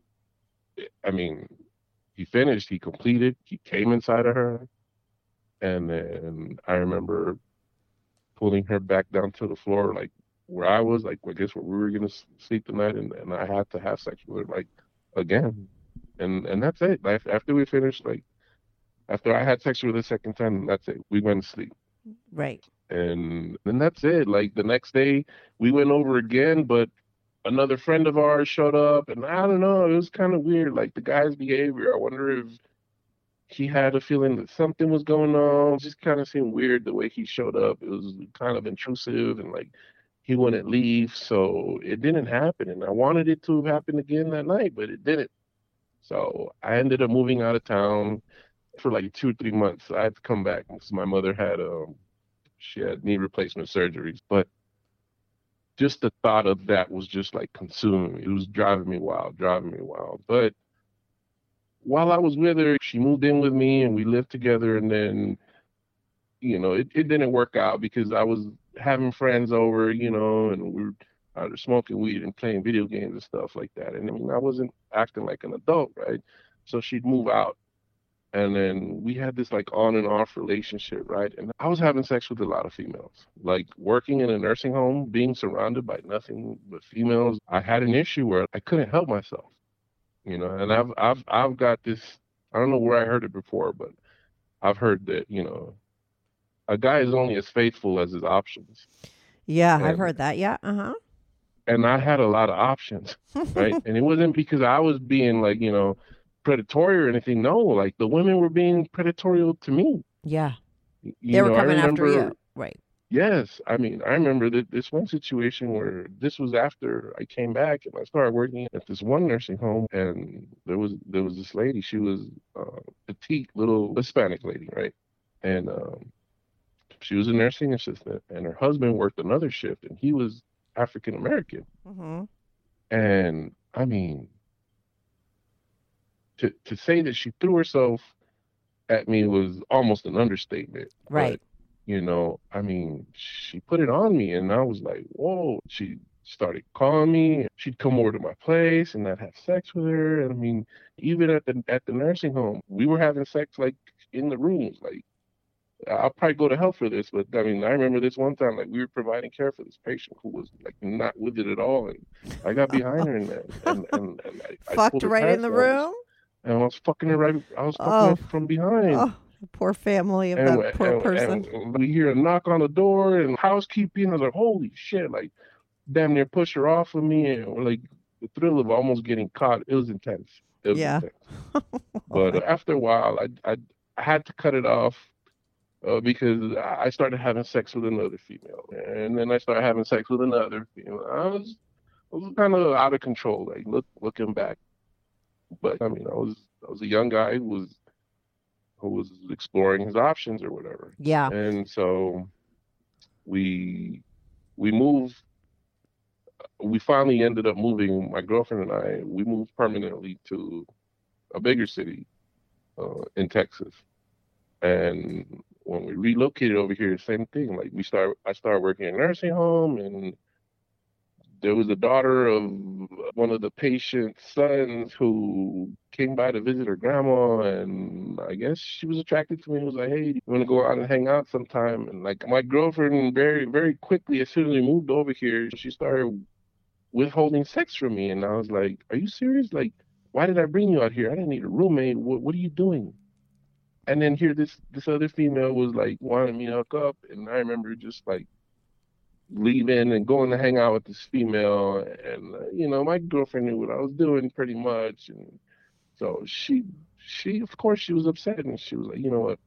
I mean, he finished, he completed, he came inside of her, and then I remember pulling her back down to the floor, like where I was, like I guess where we were gonna sleep tonight, and, and I had to have sex with her, like again, and and that's it. Like after we finished, like after I had sex with her the second time, that's it. We went to sleep, Right. and then that's it. Like the next day, we went over again, but another friend of ours showed up, and I don't know, it was kind of weird. Like the guy's behavior, I wonder if he had a feeling that something was going on. It just kind of seemed weird the way he showed up. It was kind of intrusive and like he wouldn't leave. So it didn't happen. And I wanted it to happen again that night, but it didn't. So I ended up moving out of town for like two or three months. I had to come back because my mother had um she had knee replacement surgeries. But just the thought of that was just like consuming me. It was driving me wild, driving me wild. But while I was with her, she moved in with me and we lived together. And then, you know, it, it didn't work out because I was having friends over, you know, and we were either smoking weed and playing video games and stuff like that. And I mean, I wasn't acting like an adult, right? So she'd move out. And then we had this like on and off relationship, right? And I was having sex with a lot of females. Like working in a nursing home, being surrounded by nothing but females, I had an issue where I couldn't help myself. You know, and I've I've I've got this I don't know where I heard it before, but I've heard that, you know, a guy is only as faithful as his options. Yeah, I've heard that. Yeah. Uh huh. And I had a lot of options, right? and it wasn't because I was being like, you know, predatory or anything. No, like the women were being predatory to me. yeah. You They were know, coming after you. Right. Yes, I mean, I remember that this one situation where this was after I came back and I started working at this one nursing home, and there was there was this lady. She was uh, petite, little Hispanic lady, right? And um, she was a nursing assistant, and her husband worked another shift, and he was African American. Mm-hmm. And I mean, to to say that she threw herself at me was almost an understatement. but Right. you know, I mean, she put it on me, and I was like, whoa. She started calling me. She'd come over to my place, and I'd have sex with her. And I mean, even at the at the nursing home, we were having sex like in the rooms. Like, I'll probably go to hell for this, but I mean, I remember this one time, like we were providing care for this patient who was like not with it at all, and I got behind her and and, and, and I, I Fucked her right in the room. And I was fucking her right. I was fucking Oh. her from behind. Oh, poor family of And, that poor and- person. and we hear a knock on the door and housekeeping. I was like, holy shit! Like, damn near push her off of me, and like the thrill of almost getting caught. It was intense. It was Yeah. intense. But after a while, I I, I had to cut it off uh, because I started having sex with another female, and then I started having sex with another female. I was I was kind of out of control. Like look looking back, but I mean, I was I was a young guy who was who was exploring his options or whatever, yeah. and so we we moved. We finally ended up moving. My girlfriend and I we moved permanently to a bigger city uh, in Texas. And when we relocated over here, same thing. Like we start, I started working in a nursing home, and there was a daughter of one of the patient's sons who came by to visit her grandma, and I guess she was attracted to me. and was like, "Hey, you want to go out and hang out sometime?" And like my girlfriend, very very quickly, as soon as we moved over here, she started withholding sex from me, and I was like, "Are you serious? Like, why did I bring you out here? I didn't need a roommate. What what are you doing?" And then here this this other female was like wanting me to hook up, and I remember just like leaving and going to hang out with this female, and uh, you know my girlfriend knew what I was doing pretty much, and so she she of course she was upset, and she was like, you know what,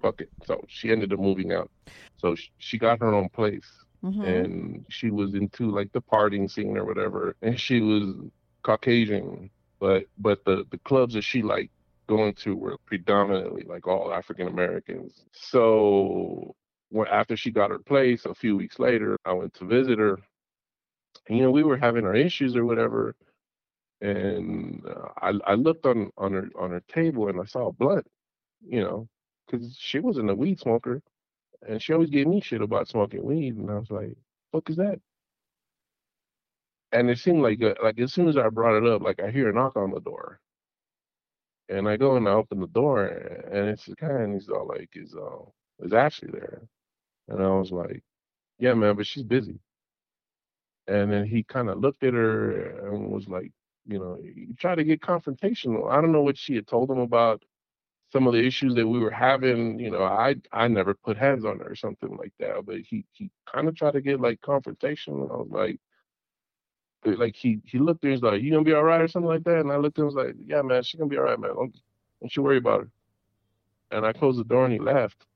fuck it. So she ended up moving out. So sh- she got her own place, Mhm. and she was into like the partying scene or whatever, and she was Caucasian, but but the the clubs that she liked going to were predominantly like all African Americans. So when after she got her place, a few weeks later, I went to visit her. And, you know, we were having our issues or whatever, and uh, I I looked on on her on her table and I saw a blunt, you know, because she wasn't a weed smoker, and she always gave me shit about smoking weed, and I was like, "Fuck is that?" And it seemed like uh, like as soon as I brought it up, like I hear a knock on the door, and I go and I open the door, and it's the guy, and he's all like, "Is uh, is Ashley there?" And I was like, "Yeah, man, but she's busy." And then he kind of looked at her and was like, you know, he tried to get confrontational. I don't know what she had told him about some of the issues that we were having. You know, I I never put hands on her or something like that, but he he kind of tried to get like confrontational. I was like, eh, like he he looked at me, he's like, "You gonna be all right?" or something like that. And I looked at him, was like, "Yeah, man, she's gonna be all right, man. Don't don't you worry about her." And I closed the door and he left.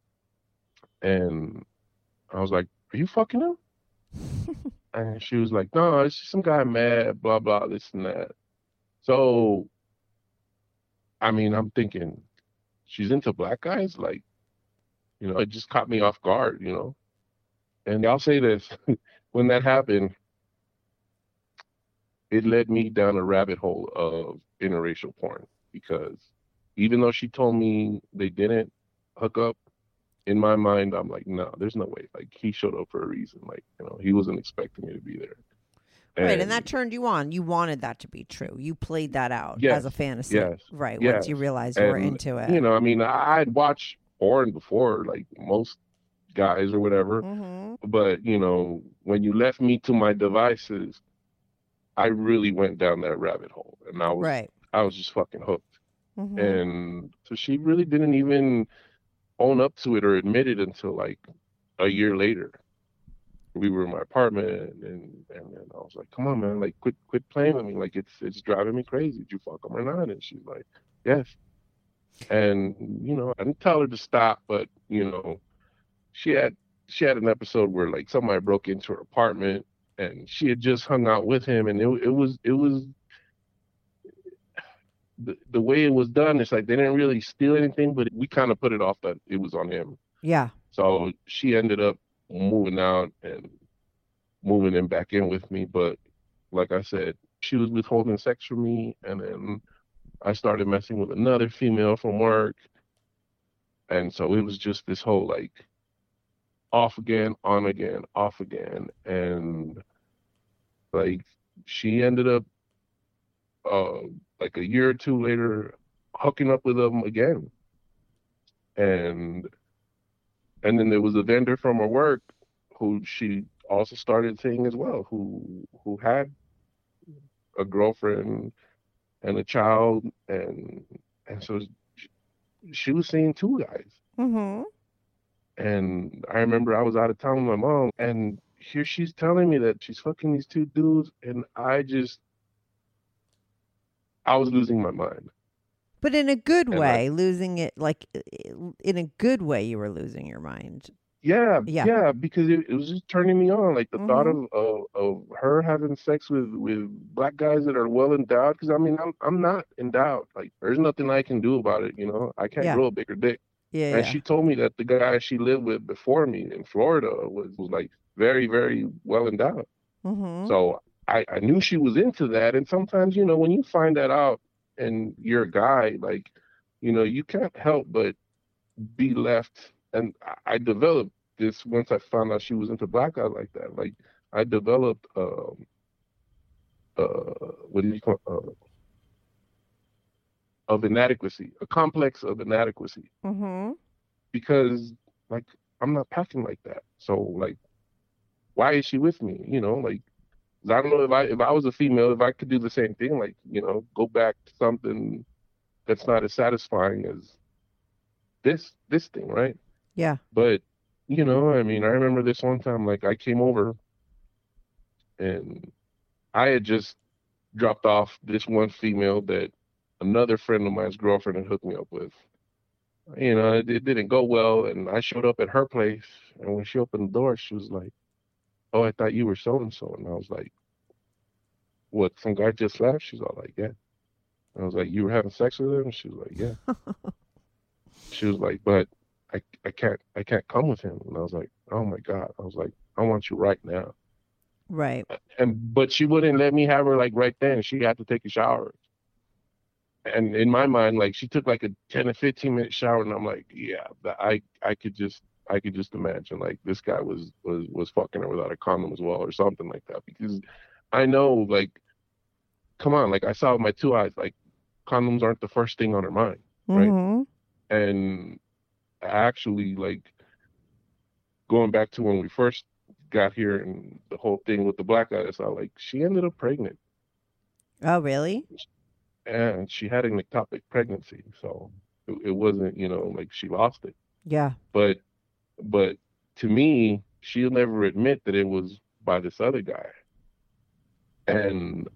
And I was like, "Are you fucking him?" And she was like, "No, it's just some guy mad, blah blah, this and that." So, I mean, I'm thinking, she's into black guys, like, you know, it just caught me off guard, you know. And I'll say this: when that happened, it led me down a rabbit hole of interracial porn because even though she told me they didn't hook up, in my mind, I'm like, no, there's no way. Like he showed up for a reason. Like you know, he wasn't expecting me to be there. Right, and that turned you on. You wanted that to be true. You played that out Yes, as a fantasy. yes, Right. yes. Once you realized you were into it. You know, I mean, I'd watched porn before, like most guys or whatever. hmm But you know, when you left me to my devices, I really went down that rabbit hole, and I was Right. I was just fucking hooked. hmm And so she really didn't even own up to it or admit it until like a year later. We were in my apartment and and, and I was like, Come on man, like quit quit playing with me. Like it's it's driving me crazy. Did you fuck him or not? And she's like, Yes. And you know, I didn't tell her to stop, but you know, she had she had an episode where like somebody broke into her apartment and she had just hung out with him and it it was it was the, the way it was done, it's like they didn't really steal anything, but we kind of put it off that it was on him. Yeah. So she ended up moving out and moving him back in with me. But like I said, she was withholding sex from me, and then I started messing with another female from work, and so it was just this whole like off again, on again, off again, and like she ended up uh like a year or two later hooking up with them again. And and then there was a vendor from her work who she also started seeing as well, who who had a girlfriend and a child and and so she, she was seeing two guys. Mm-hmm. And I remember I was out of town with my mom, and here she's telling me that she's fucking these two dudes, and I just, I was losing my mind. But in a good And I- way, losing it like in a good way, you were losing your mind. Yeah, Yeah. yeah, because it, it was just turning me on. Like the thought of, of of her having sex with with black guys that are well endowed. Because I mean, I'm I'm not endowed. Like there's nothing I can do about it. You know, I can't Yeah. grow a bigger dick. Yeah. And yeah. she told me that the guy she lived with before me in Florida was, was like very, very well endowed. mm-hmm. So I, I knew she was into that. And sometimes, you know, when you find that out and you're a guy, like, you know, you can't help but be left. And I, I developed this once I found out she was into black guys like that. Like I developed um uh what do you call uh, of inadequacy, a complex of inadequacy mm-hmm. because like I'm not packing like that. So like, why is she with me? You know, like 'cause I don't know if I if I was a female, if I could do the same thing, like you know, go back to something that's not as satisfying as this this thing, right? Yeah. But you know, I mean, I remember this one time, like I came over and I had just dropped off this one female that another friend of mine's girlfriend had hooked me up with. You know, it, it didn't go well, and I showed up at her place, and when she opened the door, she was like, "Oh, I thought you were so and so," and I was like, "What? Some guy just left?" She's all like, "Yeah." I was like, "You were having sex with him?" She was like, "Yeah." she was like, "But I, I can't, I can't come with him," and I was like, "Oh my god!" I was like, "I want you right now." Right. and but she wouldn't let me have her like right then. She had to take a shower. And in my mind, like she took like a ten or fifteen minute shower, and I'm like, yeah, I I could just I could just imagine like this guy was was was fucking her without a condom as well or something like that because I know like, come on, like I saw with my two eyes, like condoms aren't the first thing on her mind, Right. Mm-hmm. and actually like going back to when we first got here and the whole thing with the black guy, I saw like she ended up pregnant. Oh, really? and she had an ectopic pregnancy so it, it wasn't you know like she lost it Yeah. but but to me she'll never admit that it was by this other guy and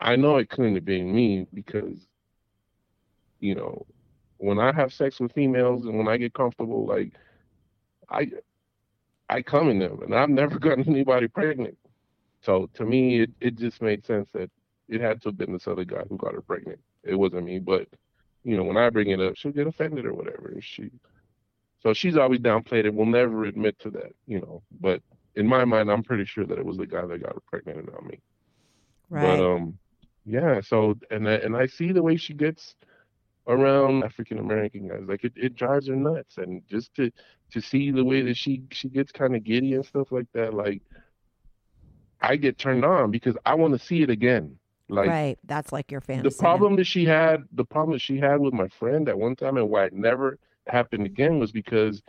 i know it couldn't have been me because you know when i have sex with females and when i get comfortable like i i come in them and i've never gotten anybody pregnant so to me it, it just made sense that it had to have been this other guy who got her pregnant. It wasn't me, but you know, when I bring it up, she'll get offended or whatever. And She, so she's always downplayed it. We'll never admit to that, you know. But in my mind, I'm pretty sure that it was the guy that got her pregnant and not me. Right. But um, yeah. So and I, and I see the way she gets around African American guys, like it, it drives her nuts. And just to to see the way that she she gets kind of giddy and stuff like that, like I get turned on because I want to see it again. Like right. That's like your fantasy. the problem that she had, the problem that she had with my friend at one time, and why it never happened again was because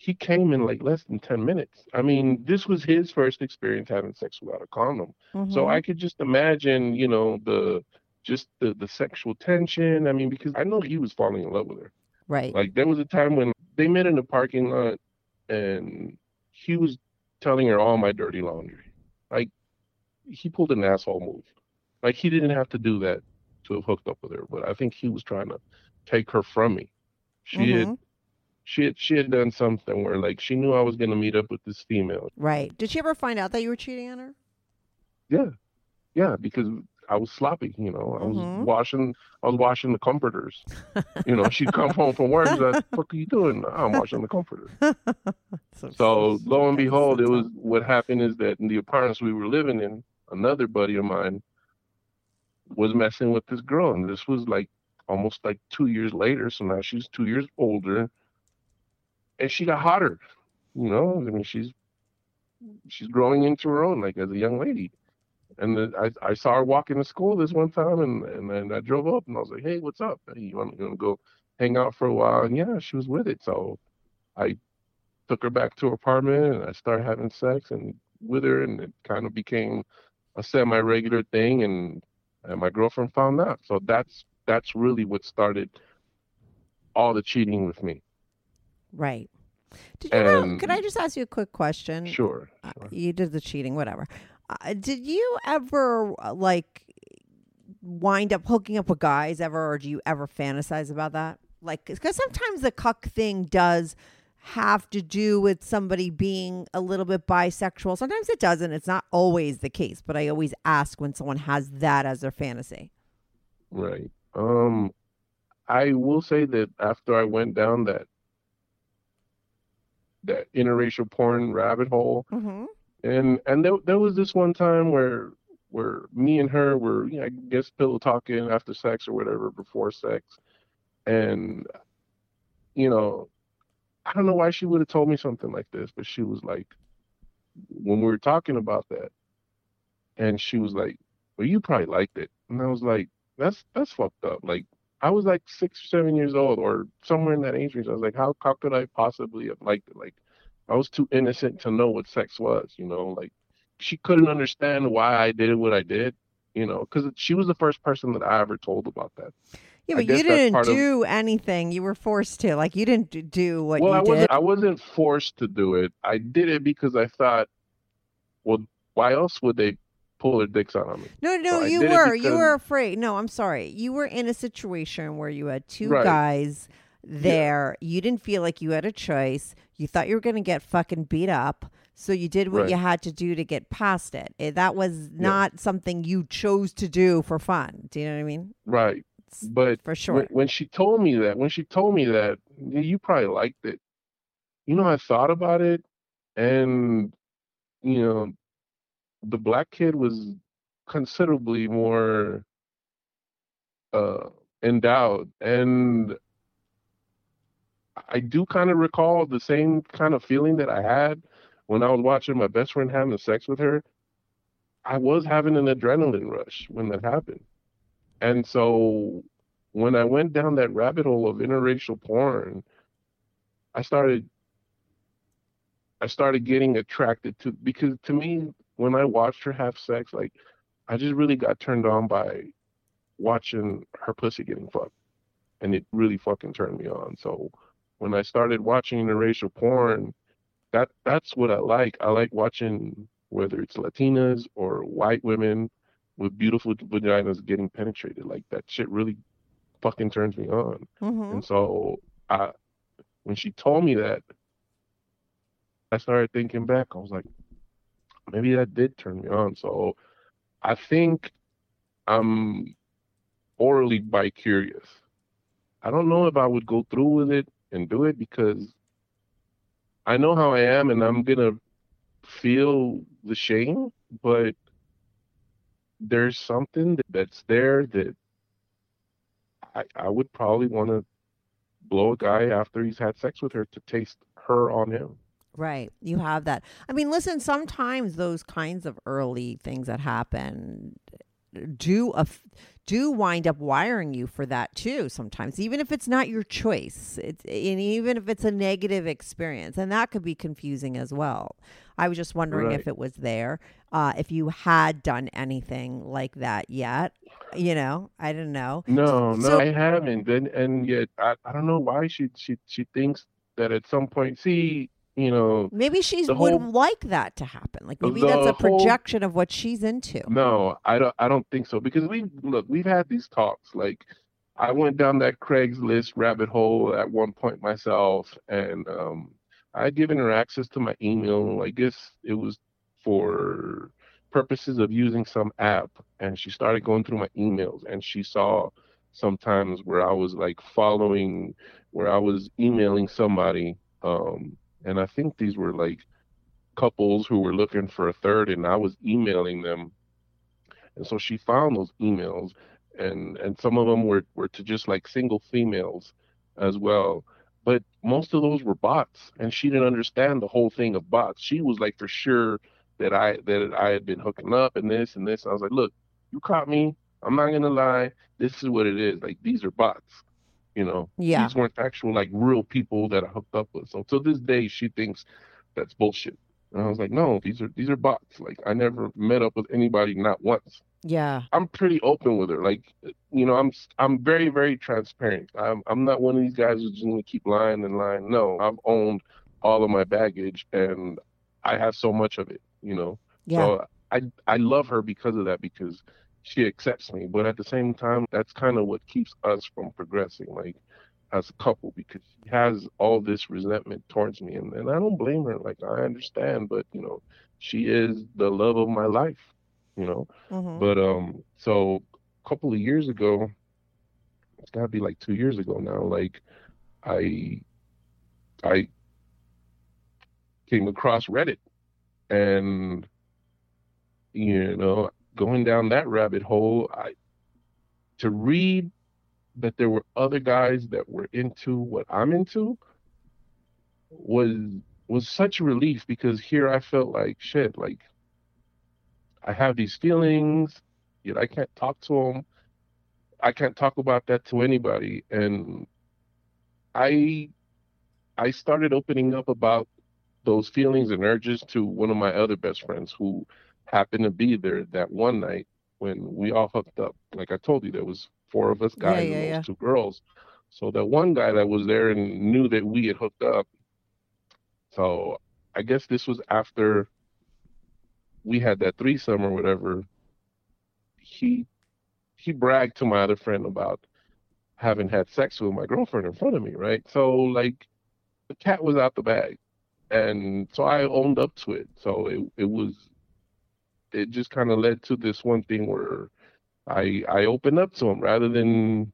he came in like less than ten minutes. I mean, this was his first experience having sex without a condom, so Mhm. I could just imagine, you know, the just the the sexual tension. I mean, because I know he was falling in love with her. right. Like there was a time when they met in the parking lot, and he was telling her all my dirty laundry. Like he pulled an asshole move. Like he didn't have to do that to have hooked up with her, but I think he was trying to take her from me. She had Mhm. She had she had done something where like she knew I was gonna meet up with this female. Right. Did she ever find out that you were cheating on her? Yeah, yeah, because I was sloppy. You know, I was Mhm. washing I was washing the comforters. you know, she'd come home from work. She's like, "What are you doing?" I'm washing the comforters. So lo and behold, it was what happened is that in the apartments we were living in, another buddy of mine was messing with this girl, and this was like almost like two years later. So now she's two years older, and she got hotter. you know, I mean, she's she's growing into her own, like as a young lady. And I, I saw her walking to school this one time, and and I drove up and I was like, hey, what's up? Hey, you want to go hang out for a while? And yeah, she was with it. So I took her back to her apartment and I started having sex and with her, and it kind of became a semi-regular thing. And and my girlfriend found out. So that's that's really what started all the cheating with me. Right. Did you know? And- Could I just ask you a quick question? Sure. Uh. You did the cheating, whatever. Uh, did you ever uh, like wind up hooking up with guys ever, or do you ever fantasize about that? Like, because sometimes the cuck thing does have to do with somebody being a little bit bisexual. Sometimes it doesn't. It's not always the case, but I always ask when someone has that as their fantasy. Right. Um, I will say that after I went down that that interracial porn rabbit hole, Mm-hmm. and and there there was this one time where where me and her were, you know, I guess pillow talking after sex or whatever before sex, and you know, I don't know why she would have told me something like this, but she was like, when we were talking about that, and she was like, "Well, you probably liked it," and I was like, "That's that's fucked up." Like I was like six or seven years old or somewhere in that age range. I was like, how how could I possibly have liked it? Like I was too innocent to know what sex was, you know, like she couldn't understand why I did what I did, you know, because she was the first person that I ever told about that. Yeah, but you didn't part of- do anything. You were forced to. Like, you didn't do what well, you I wasn't I wasn't forced to do it. I did it because I thought, well, why else would they pull their dicks out on me? No, no, I you it were. You were afraid. No, I'm sorry. You were in a situation where you had two Right. guys there. You didn't feel like you had a choice. You thought you were going to get fucking beat up. So you did what Right. you had to do to get past it. Eh, That was not something you chose to do for fun. Do you know what I mean? Right. It's But for sure. when, when she told me that, when she told me that, you probably liked it. You know, I thought about it, and you know, the black kid was considerably more uh, endowed, and I do kind of recall the same kind of feeling that I had when I was watching my best friend having sex with her. I was having an adrenaline rush when that happened. And so when I went down that rabbit hole of interracial porn, I started I started getting attracted to because to me when I watched her have sex, like I just really got turned on by watching her pussy getting fucked. And it really fucking turned me on. So when I started watching interracial porn, that that's what I like. I like watching whether it's Latinas or white women with beautiful vaginas getting penetrated. Like that shit really fucking turns me on. Mhm. And so I when she told me that, I started thinking back. I was like, maybe that did turn me on. So I think I'm orally bi curious. I don't know if I would go through with it and do it because I know how I am and I'm gonna feel the shame, but there's something that- that's there that I, I would probably want to blow a guy after he's had sex with her to taste her on him. Right. You have that. I mean, listen, sometimes those kinds of early things that happen do aff- do wind up wiring you for that too sometimes even if it's not your choice it's and even if it's a negative experience and that could be confusing as well i was just wondering Right. if it was there uh if you had done anything like that yet you know i don't know No, no, So- I haven't. And and yet I, I don't know why she she she thinks that at some point, see, you know, maybe she would whole- like that to happen like maybe that's a whole- projection of what she's into no, I don't I don't think so because we look, we've had these talks. Like I went down that Craigslist rabbit hole at one point myself, and um, I had given her access to my email. I guess it was for purposes of using some app, and she started going through my emails, and she saw sometimes where I was like following, where I was emailing somebody, um, and I think these were like couples who were looking for a third, and I was emailing them, and so she found those emails, and and some of them were were to just like single females as well. but most of those were bots, and she didn't understand the whole thing of bots. She was like for sure that I that I had been hooking up and this and this. I was like, look, you caught me. I'm not gonna lie. This is what it is. Like these are bots. You know, Yeah. these weren't actual like real people that I hooked up with. So to this day, she thinks that's bullshit. And I was like, no, these are these are bots. Like I never met up with anybody, not once. Yeah. I'm pretty open with her. Like, you know, I'm I'm very very transparent. I'm I'm not one of these guys who's just gonna keep lying and lying. No, I've owned all of my baggage, and I have so much of it. You know, Yeah. so I I love her because of that because she accepts me. But at the same time, that's kind of what keeps us from progressing. Like as a couple because she has all this resentment towards me and, and I don't blame her like I understand but you know she is the love of my life you know Mhm. but um, so a couple of years ago, it's gotta be like two years ago now. Like, I, I came across Reddit, and you know, going down that rabbit hole, I to read that there were other guys that were into what I'm into was was such a relief because here I felt like shit, like I have these feelings, yet I can't talk to them. I can't talk about that to anybody, and I I started opening up about those feelings and urges to one of my other best friends who happened to be there that one night when we all hooked up. Like I told you, there was four of us Yeah, guys yeah, and those yeah. two girls. So that one guy that was there and knew that we had hooked up. So I guess this was after we had that threesome or whatever. He he bragged to my other friend about having had sex with my girlfriend in front of me, right? So like the cat was out the bag. And so I owned up to it. So it it was it just kind of led to this one thing where I I opened up to him rather than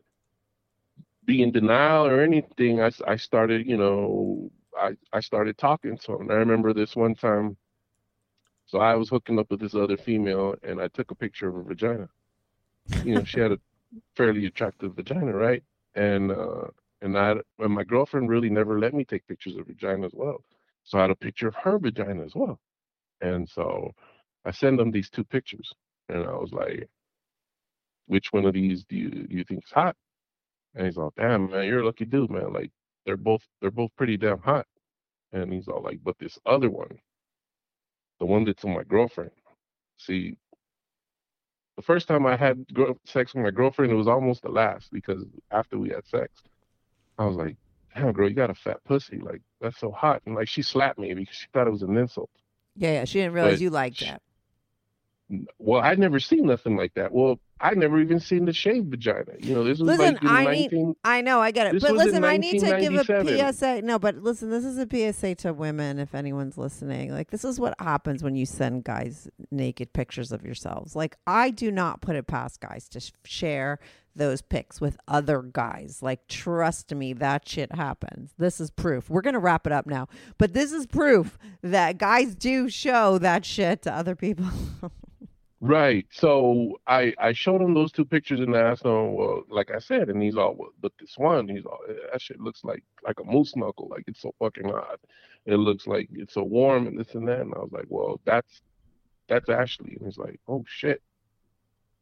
be in denial or anything. I, I started, you know, I, I started talking to him. I remember this one time, so I was hooking up with this other female and I took a picture of her vagina. You know, she had a fairly attractive vagina, right? And uh and I and my girlfriend really never let me take pictures of vagina as well. So I had a picture of her vagina as well. And so I send them these two pictures and I was like, which one of these do you, do you think is hot? And he's all, damn, man, you're a lucky dude, man. Like they're both they're both pretty damn hot. And he's all like, but this other one, the one that's on my girlfriend. See, the first time I had sex with my girlfriend, it was almost the last because after we had sex, I was like, damn, girl, you got a fat pussy. Like that's so hot. And like she slapped me because she thought it was an insult. Yeah, yeah. She didn't realize But you liked sh- that. Well, I'd never seen nothing like that. Well, I'd never even seen the shaved vagina. You know, this was Listen, like in I need- 19. I know, I get it. But listen, I need to give a PSA. No, but listen, this is a PSA to women if anyone's listening. Like, this is what happens when you send guys naked pictures of yourselves. Like, I do not put it past guys to sh- share those pics with other guys. Like, trust me, that shit happens. This is proof. We're going to wrap it up now, but this is proof that guys do show that shit to other people. Right. So I I showed him those two pictures and I asked him, well, like I said, and he's all, well, but this one, he's all, eh, that shit looks like like a moose knuckle, like it's so fucking hot. It looks like it's so warm and this and that. And I was like, well, that's that's Ashley. And he's like, oh shit.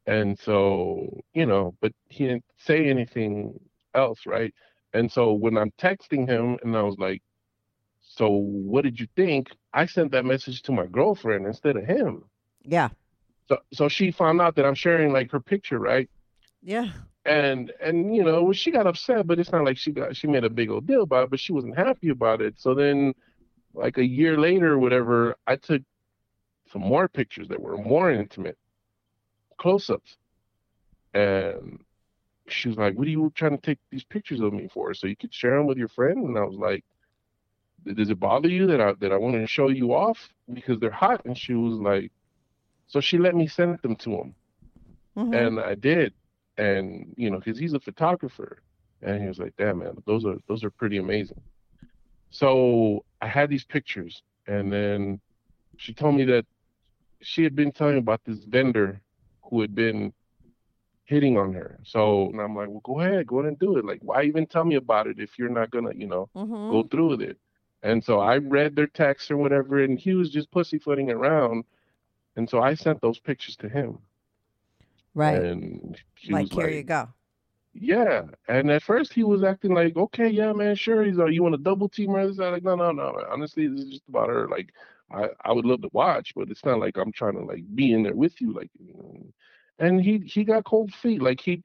And so, you know, but he didn't say anything else, right? And so when I'm texting him and I was like, so what did you think? I sent that message to my girlfriend instead of him. yeah. So so she found out that I'm sharing like her picture, right? Yeah. And and you know, she got upset, but it's not like she got she made a big old deal about it, but she wasn't happy about it. So then like a year later or whatever, I took some more pictures that were more intimate, close ups. And she was like, What are you trying to take these pictures of me for? So you could share them with your friend? And I was like, Does it bother you that I that I want to show you off because they're hot? And she was like, So she let me send them to him Mhm. and I did, and you know, because he's a photographer, and he was like, "Damn, man, those are those are pretty amazing." So I had these pictures, and then she told me that she had been telling me about this vendor who had been hitting on her. So and I'm like, well, go ahead, go ahead and do it. Like, why even tell me about it if you're not gonna, you know, Mhm. go through with it? And so I read their text or whatever, and he was just pussyfooting around. And so I sent those pictures to him. Right. And he like here like, you go. yeah. And at first he was acting like, okay, yeah, man, sure. He's like, you want a double team or this? I'm like, no, no, no. Honestly, this is just about her. Like, I, I would love to watch, but it's not like I'm trying to like be in there with you. Like, you know. and he he got cold feet. Like he,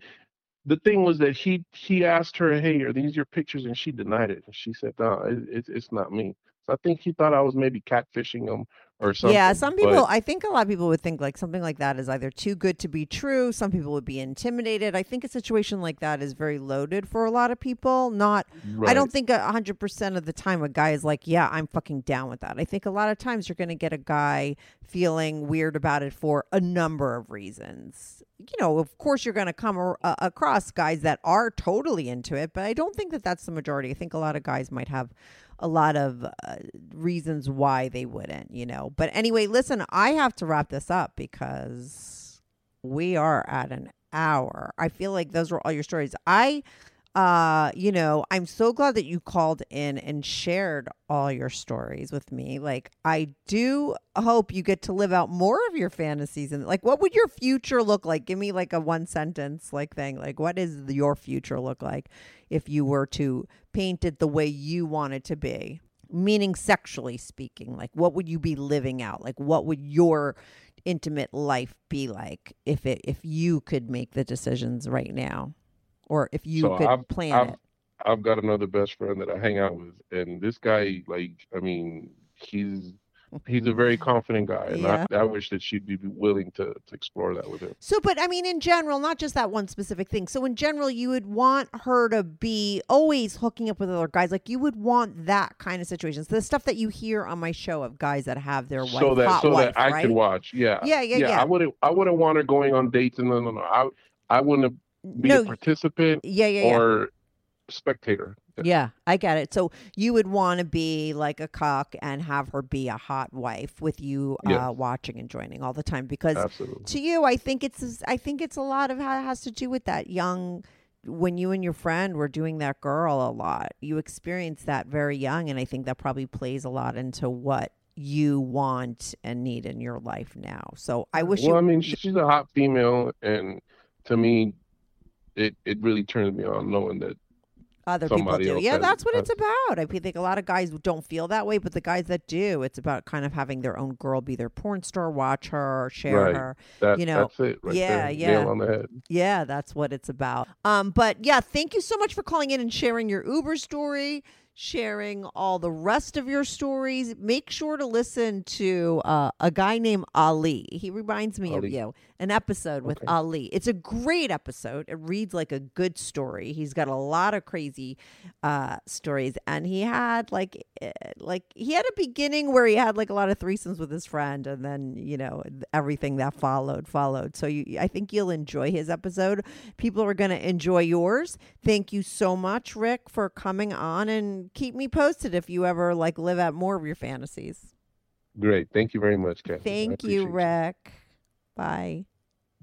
the thing was that he he asked her, hey, are these your pictures? And she denied it. And she said, no, it, it's it's not me. So I think he thought I was maybe catfishing him or something. Yeah, some people, but- I think a lot of people would think like something like that is either too good to be true. Some people would be intimidated. I think a situation like that is very loaded for a lot of people. Not, I don't think a hundred percent of the time a guy is like, yeah, I'm fucking down with that. I think a lot of times you're going to get a guy feeling weird about it for a number of reasons. You know, of course, you're going to come ar- uh, across guys that are totally into it, but I don't think that that's the majority. I think a lot of guys might have a lot of uh, reasons why they wouldn't, you know. But anyway, listen, I have to wrap this up because we are at an hour. I feel like those were all your stories. I uh you know i'm so glad that you called in and shared all your stories with me. Like i do hope you get to live out more of your fantasies and like what would your future look like? Give me like a one sentence like thing like what is your future look like if you were to paint it the way you want it to be? Meaning sexually speaking like what would you be living out? Like what would your intimate life be like if it if you could make the decisions right now or if you So could I've- plan I've- it I've got another best friend that I hang out with, and this guy, like, I mean, he's he's a very confident guy, and Yeah. I, I wish that she'd be willing to to explore that with him. So, but I mean, in general, not just that one specific thing. So, in general, you would want her to be always hooking up with other guys. Like, you would want that kind of situations. The stuff that you hear on my show of guys that have their wife, so that hot so wife, that I right? could watch. Yeah, Yeah, yeah, yeah. I wouldn't I wouldn't want her going on dates, and no, no, no. I I wouldn't be no, a participant yeah, yeah, yeah. or spectator. Yeah, I get it. So you would want to be like a cuck and have her be a hot wife with you uh, Yes. watching and joining all the time because Absolutely. to you, I think it's I think it's a lot of how it has to do with that young. When you and your friend were doing that girl a lot, you experienced that very young, and I think that probably plays a lot into what you want and need in your life now. So I wish well, you. I mean, she's a hot female, and to me, it it really turns me on knowing that Other people do. Yeah, has- that's what it's about. I think a lot of guys don't feel that way, but the guys that do, it's about kind of having their own girl be their porn star, watch her, share Right. her. that You know, that's it right yeah, there. yeah. Nail on the head. Yeah, that's what it's about. Um, but yeah, thank you so much for calling in and sharing your Uber story, sharing all the rest of your stories. Make sure to listen to uh, a guy named Ali. He reminds me of you. An episode with Ali. It's a great episode. It reads like a good story. He's got a lot of crazy uh, stories, and he had like eh, like he had a beginning where he had like a lot of threesomes with his friend, and then you know everything that followed followed. So you, I think you'll enjoy his episode. People are going to enjoy yours. Thank you so much, Rick, for coming on, and keep me posted if you ever like live out more of your fantasies. Great. Thank you very much, Kathy. Thank you, appreciate Rick. Bye.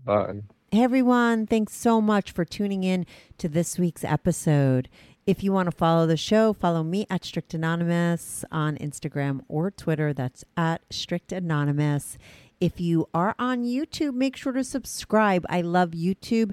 Bye. Hey everyone, thanks so much for tuning in to this week's episode. If you want to follow the show, follow me at Strict Anonymous on Instagram or Twitter. That's at Strict Anonymous. If you are on YouTube, make sure to subscribe. I love YouTube